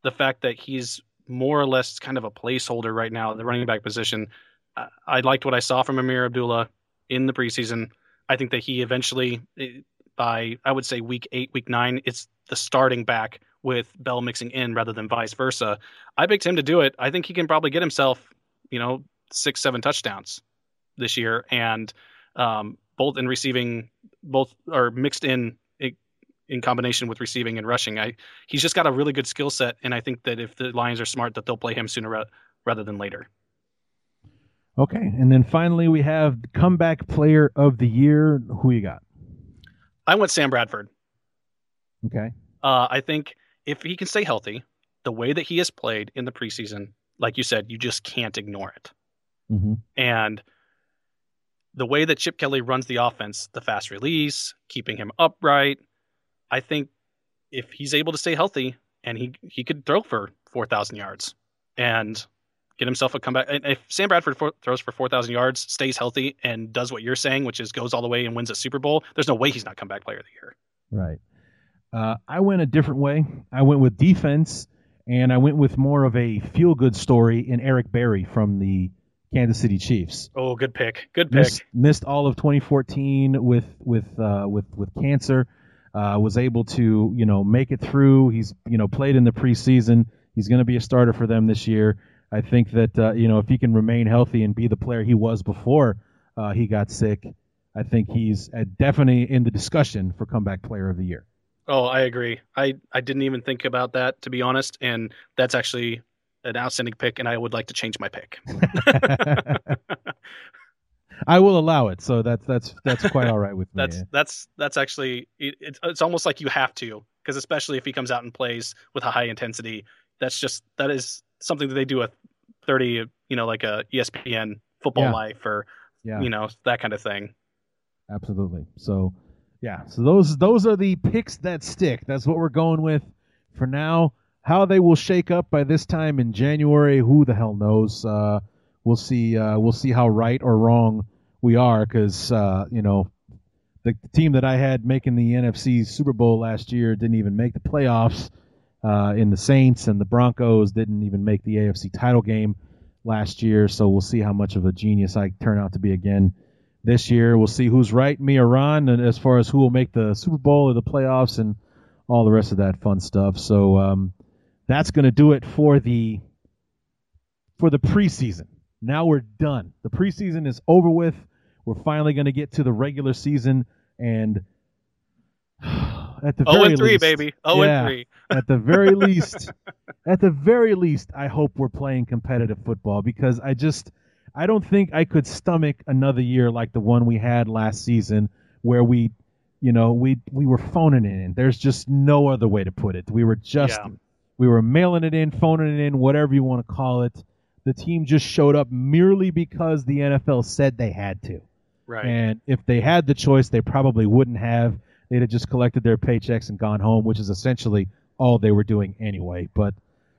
the fact that he's more or less kind of a placeholder right now at the running back position. I, I liked what I saw from Ameer Abdullah in the preseason. I think that he eventually, eh, by I would say week eight, week nine, it's the starting back with Bell mixing in rather than vice versa. I picked him to do it. I think he can probably get himself, you know, six, seven touchdowns this year, and um, both in receiving, both are mixed in in combination with receiving and rushing. I he's just got a really good skill set, and I think that if the Lions are smart, that they'll play him sooner ra- rather than later. Okay, and then finally we have comeback player of the year. Who you got? I went Sam Bradford. Okay. Uh, I think if he can stay healthy, the way that he has played in the preseason, like you said, you just can't ignore it. Mm-hmm. And the way that Chip Kelly runs the offense, the fast release, keeping him upright, I think if he's able to stay healthy and he he could throw for 4,000 yards and get himself a comeback. And if Sam Bradford for, throws for 4,000 yards, stays healthy, and does what you're saying, which is goes all the way and wins a Super Bowl, there's no way he's not comeback player of the year. Right. Uh, I went a different way. I went with defense, and I went with more of a feel good story in Eric Berry from the Kansas City Chiefs. Oh, good pick. Good pick. Missed, missed all of 2014 with with uh, with with cancer. Uh, was able to you know make it through. He's you know played in the preseason. He's going to be a starter for them this year. I think that uh, you know if he can remain healthy and be the player he was before uh, he got sick, I think he's definitely in the discussion for comeback player of the year. Oh, I agree. I, I didn't even think about that to be honest, and that's actually an outstanding pick, and I would like to change my pick. [laughs] I will allow it, so that's that's that's quite all right with [laughs] me. that's that's that's actually it, it's it's almost like you have to because especially if he comes out and plays with a high intensity, that's just that is something that they do a 30 you know like a espn football Yeah. life or yeah, you know that kind of thing absolutely. So, yeah, so those those are the picks that stick. That's what we're going with for now. How they will shake up by this time in January, who the hell knows? Uh, we'll see. Uh, we'll see how right or wrong we are, because uh, you know the team that I had making the NFC Super Bowl last year didn't even make the playoffs. Uh, in the Saints and the Broncos didn't even make the AFC title game last year, so we'll see how much of a genius I turn out to be again this year. We'll see who's right, me or Ron, and as far as who will make the Super Bowl or the playoffs and all the rest of that fun stuff. So um, that's going to do it for the for the preseason. Now we're done. The preseason is over with. We're finally going to get to the regular season, and [sighs] at the very 3 least, baby 0 Yeah. and 3 [laughs] at the very [laughs] least, at the very least, I hope we're playing competitive football because I just I don't think I could stomach another year like the one we had last season where we you know we we were phoning it in. There's just no other way to put it. We were just Yeah. we were mailing it in, phoning it in, whatever you want to call it. The team just showed up merely because the NFL said they had to. right And if they had the choice, they probably wouldn't have. They'd have just collected their paychecks and gone home, which is essentially all they were doing anyway. But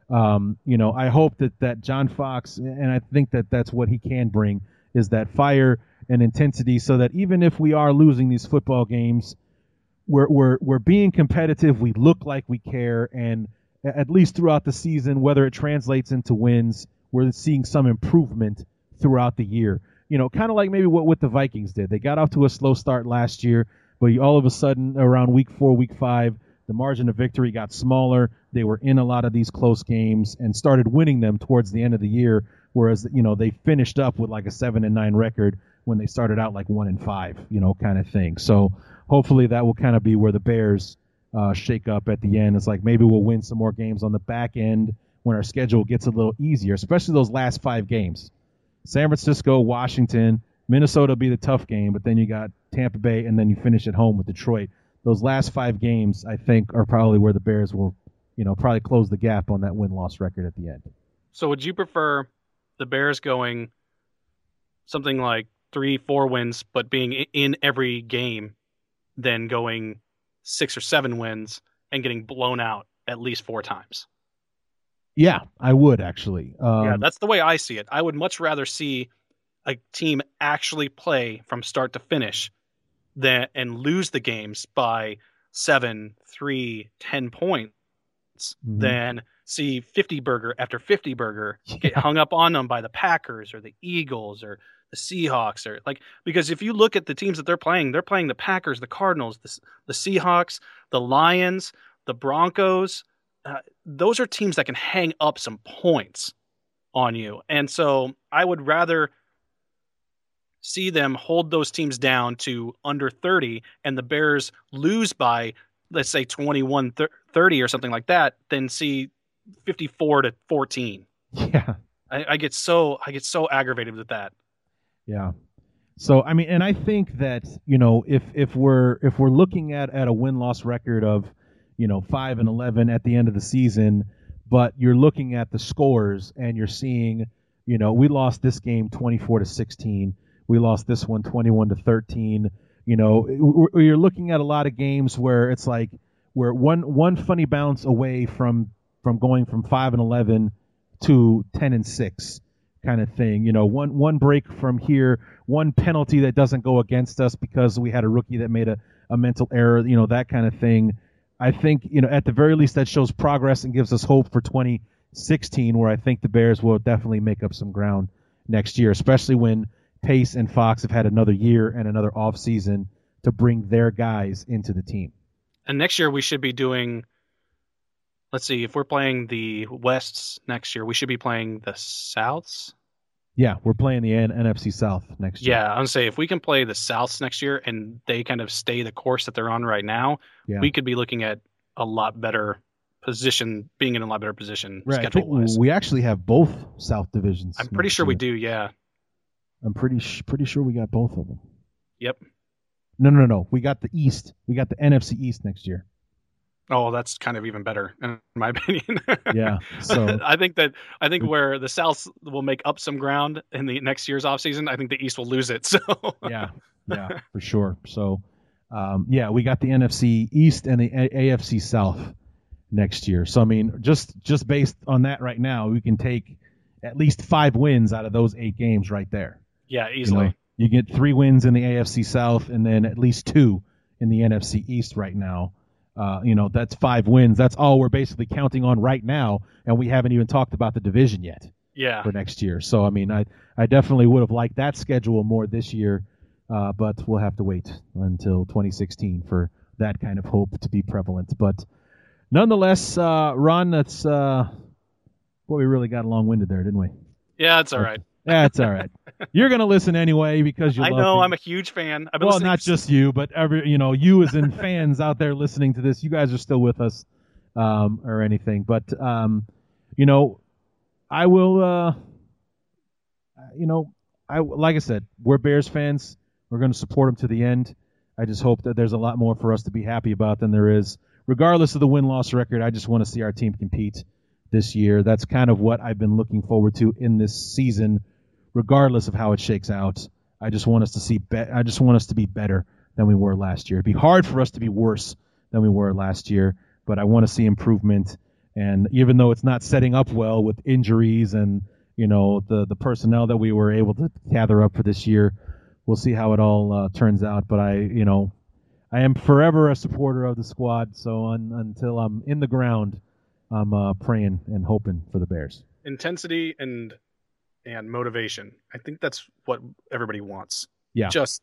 um, you know, I hope that that John Fox, and I think that that's what he can bring, is that fire and intensity, so that even if we are losing these football games, we're we're we're being competitive. We look like we care, and at least throughout the season, whether it translates into wins, we're seeing some improvement throughout the year. You know, kind of like maybe what what the Vikings did. They got off to a slow start last year, but all of a sudden around week four, week five, the margin of victory got smaller. They were in a lot of these close games and started winning them towards the end of the year. Whereas you know they finished up with like a seven and nine record when they started out like one and five, you know, kind of thing. So hopefully that will kind of be where the Bears uh, shake up at the end. It's like maybe we'll win some more games on the back end when our schedule gets a little easier, especially those last five games. San Francisco, Washington, Minnesota will be the tough game, but then you got Tampa Bay, and then you finish at home with Detroit. Those last five games, I think, are probably where the Bears will, you know, probably close the gap on that win loss record at the end. so would you prefer the bears going something like three four wins but being in every game than going six or seven wins and getting blown out at least four times Yeah, I would actually. Um, yeah, that's the way I see it. I would much rather see a team actually play from start to finish than and lose the games by seven, three, ten points mm-hmm. than see 50 burger after 50 burger get hung up on them by the Packers or the Eagles or the Seahawks or like because if you look at the teams that they're playing, they're playing the Packers, the Cardinals, the, the Seahawks, the Lions, the Broncos. Uh, those are teams that can hang up some points on you. And so I would rather see them hold those teams down to under 30 and the Bears lose by let's say 21 30 or something like that then see 54 to 14. Yeah. I, I get so I get so aggravated with that. Yeah. So I mean, and I think that you know if if we're if we're looking at at a win loss record of you know five and eleven at the end of the season, but you're looking at the scores and you're seeing you know we lost this game twenty four to sixteen, we lost this one 21 to thirteen. You know, you're looking at a lot of games where it's like we're one one funny bounce away from from going from five and eleven to ten and six kind of thing. You know, one one break from here, one penalty that doesn't go against us because we had a rookie that made a, a mental error, you know, that kind of thing. I think, you know, at the very least that shows progress and gives us hope for 2016 where I think the Bears will definitely make up some ground next year, especially when Pace and Fox have had another year and another off season to bring their guys into the team. And next year we should be doing let's see, if we're playing the Wests next year, we should be playing the Souths. Yeah, we're playing the N- NFC South next year. Yeah, I'm gonna say if we can play the Souths next year and they kind of stay the course that they're on right now, yeah. we could be looking at a lot better position, being in a lot better position right, schedule wise. We actually have both South divisions. I'm pretty sure year. we do. Yeah. I'm pretty sh- pretty sure we got both of them. Yep. No, no, no. We got the East. We got the NFC East next year. Oh, that's kind of even better in my [laughs] opinion. yeah. So [laughs] I think that I think where the South will make up some ground in the next year's offseason, I think the East will lose it. [laughs] So yeah, yeah, for sure. So um, yeah, we got the NFC East and the A- AFC South next year. So I mean, just just based on that right now, we can take at least five wins out of those eight games right there. Yeah, easily. You, know, you get three wins in the AFC South and then at least two in the NFC East right now uh, you know, that's five wins. That's all we're basically counting on right now, and we haven't even talked about the division yet. Yeah. For next year, so I mean, I I definitely would have liked that schedule more this year, uh, but we'll have to wait until 2016 for that kind of hope to be prevalent. But nonetheless, uh, Ron, that's uh, boy, we really got long-winded there, didn't we? Yeah, it's all right. That's all right. You're gonna listen anyway because you. I know me. I'm a huge fan. well, not just you, but every you know you as in fans out there listening to this. You guys are still with us, um, or anything. But um, you know, I will. Uh, you know, I like I said, we're Bears fans. We're going to support them to the end. I just hope that there's a lot more for us to be happy about than there is, regardless of the win loss record. I just want to see our team compete this year. That's kind of what I've been looking forward to in this season regardless of how it shakes out. I just want us to see. Be- I just want us to be better than we were last year. It'd be hard for us to be worse than we were last year, but I want to see improvement. And even though it's not setting up well with injuries and you know the the personnel that we were able to gather up for this year, we'll see how it all uh, turns out. But I, you know, I am forever a supporter of the squad. So un, until I'm in the ground, I'm uh, praying and hoping for the Bears. Intensity and and motivation. I think that's what everybody wants. Yeah. Just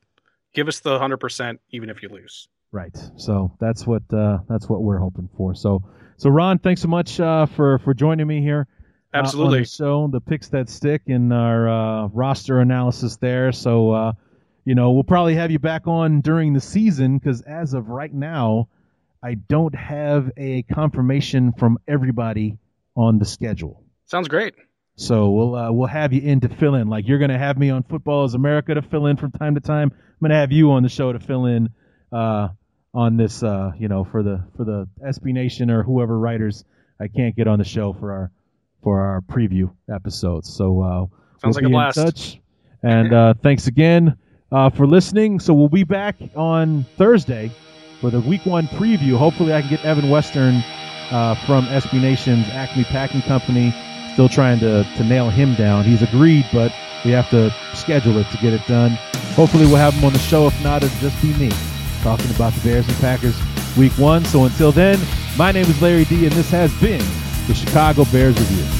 give us the 100% even if you lose. Right. So that's what uh, that's what we're hoping for. So so Ron, thanks so much uh, for for joining me here. Uh, Absolutely. on the show, the picks that stick in our uh, roster analysis there. So uh, you know we'll probably have you back on during the season because as of right now, I don't have a confirmation from everybody on the schedule. Sounds great. So we'll uh, we'll have you in to fill in. Like you're gonna have me on Football is America to fill in from time to time. I'm gonna have you on the show to fill in uh, on this, uh, you know, for the for the SB Nation or whoever writers I can't get on the show for our for our preview episodes. So uh, sounds we'll like a blast. touch. And uh, thanks again uh, for listening. So we'll be back on Thursday for the Week One preview. Hopefully, I can get Evan Western uh, from SB Nation's Acme Packing Company Still trying to, to nail him down. He's agreed, but we have to schedule it to get it done. Hopefully, we'll have him on the show. If not, it'll just be me talking about the Bears and Packers week one. So until then, my name is Larry D, and this has been the Chicago Bears Review.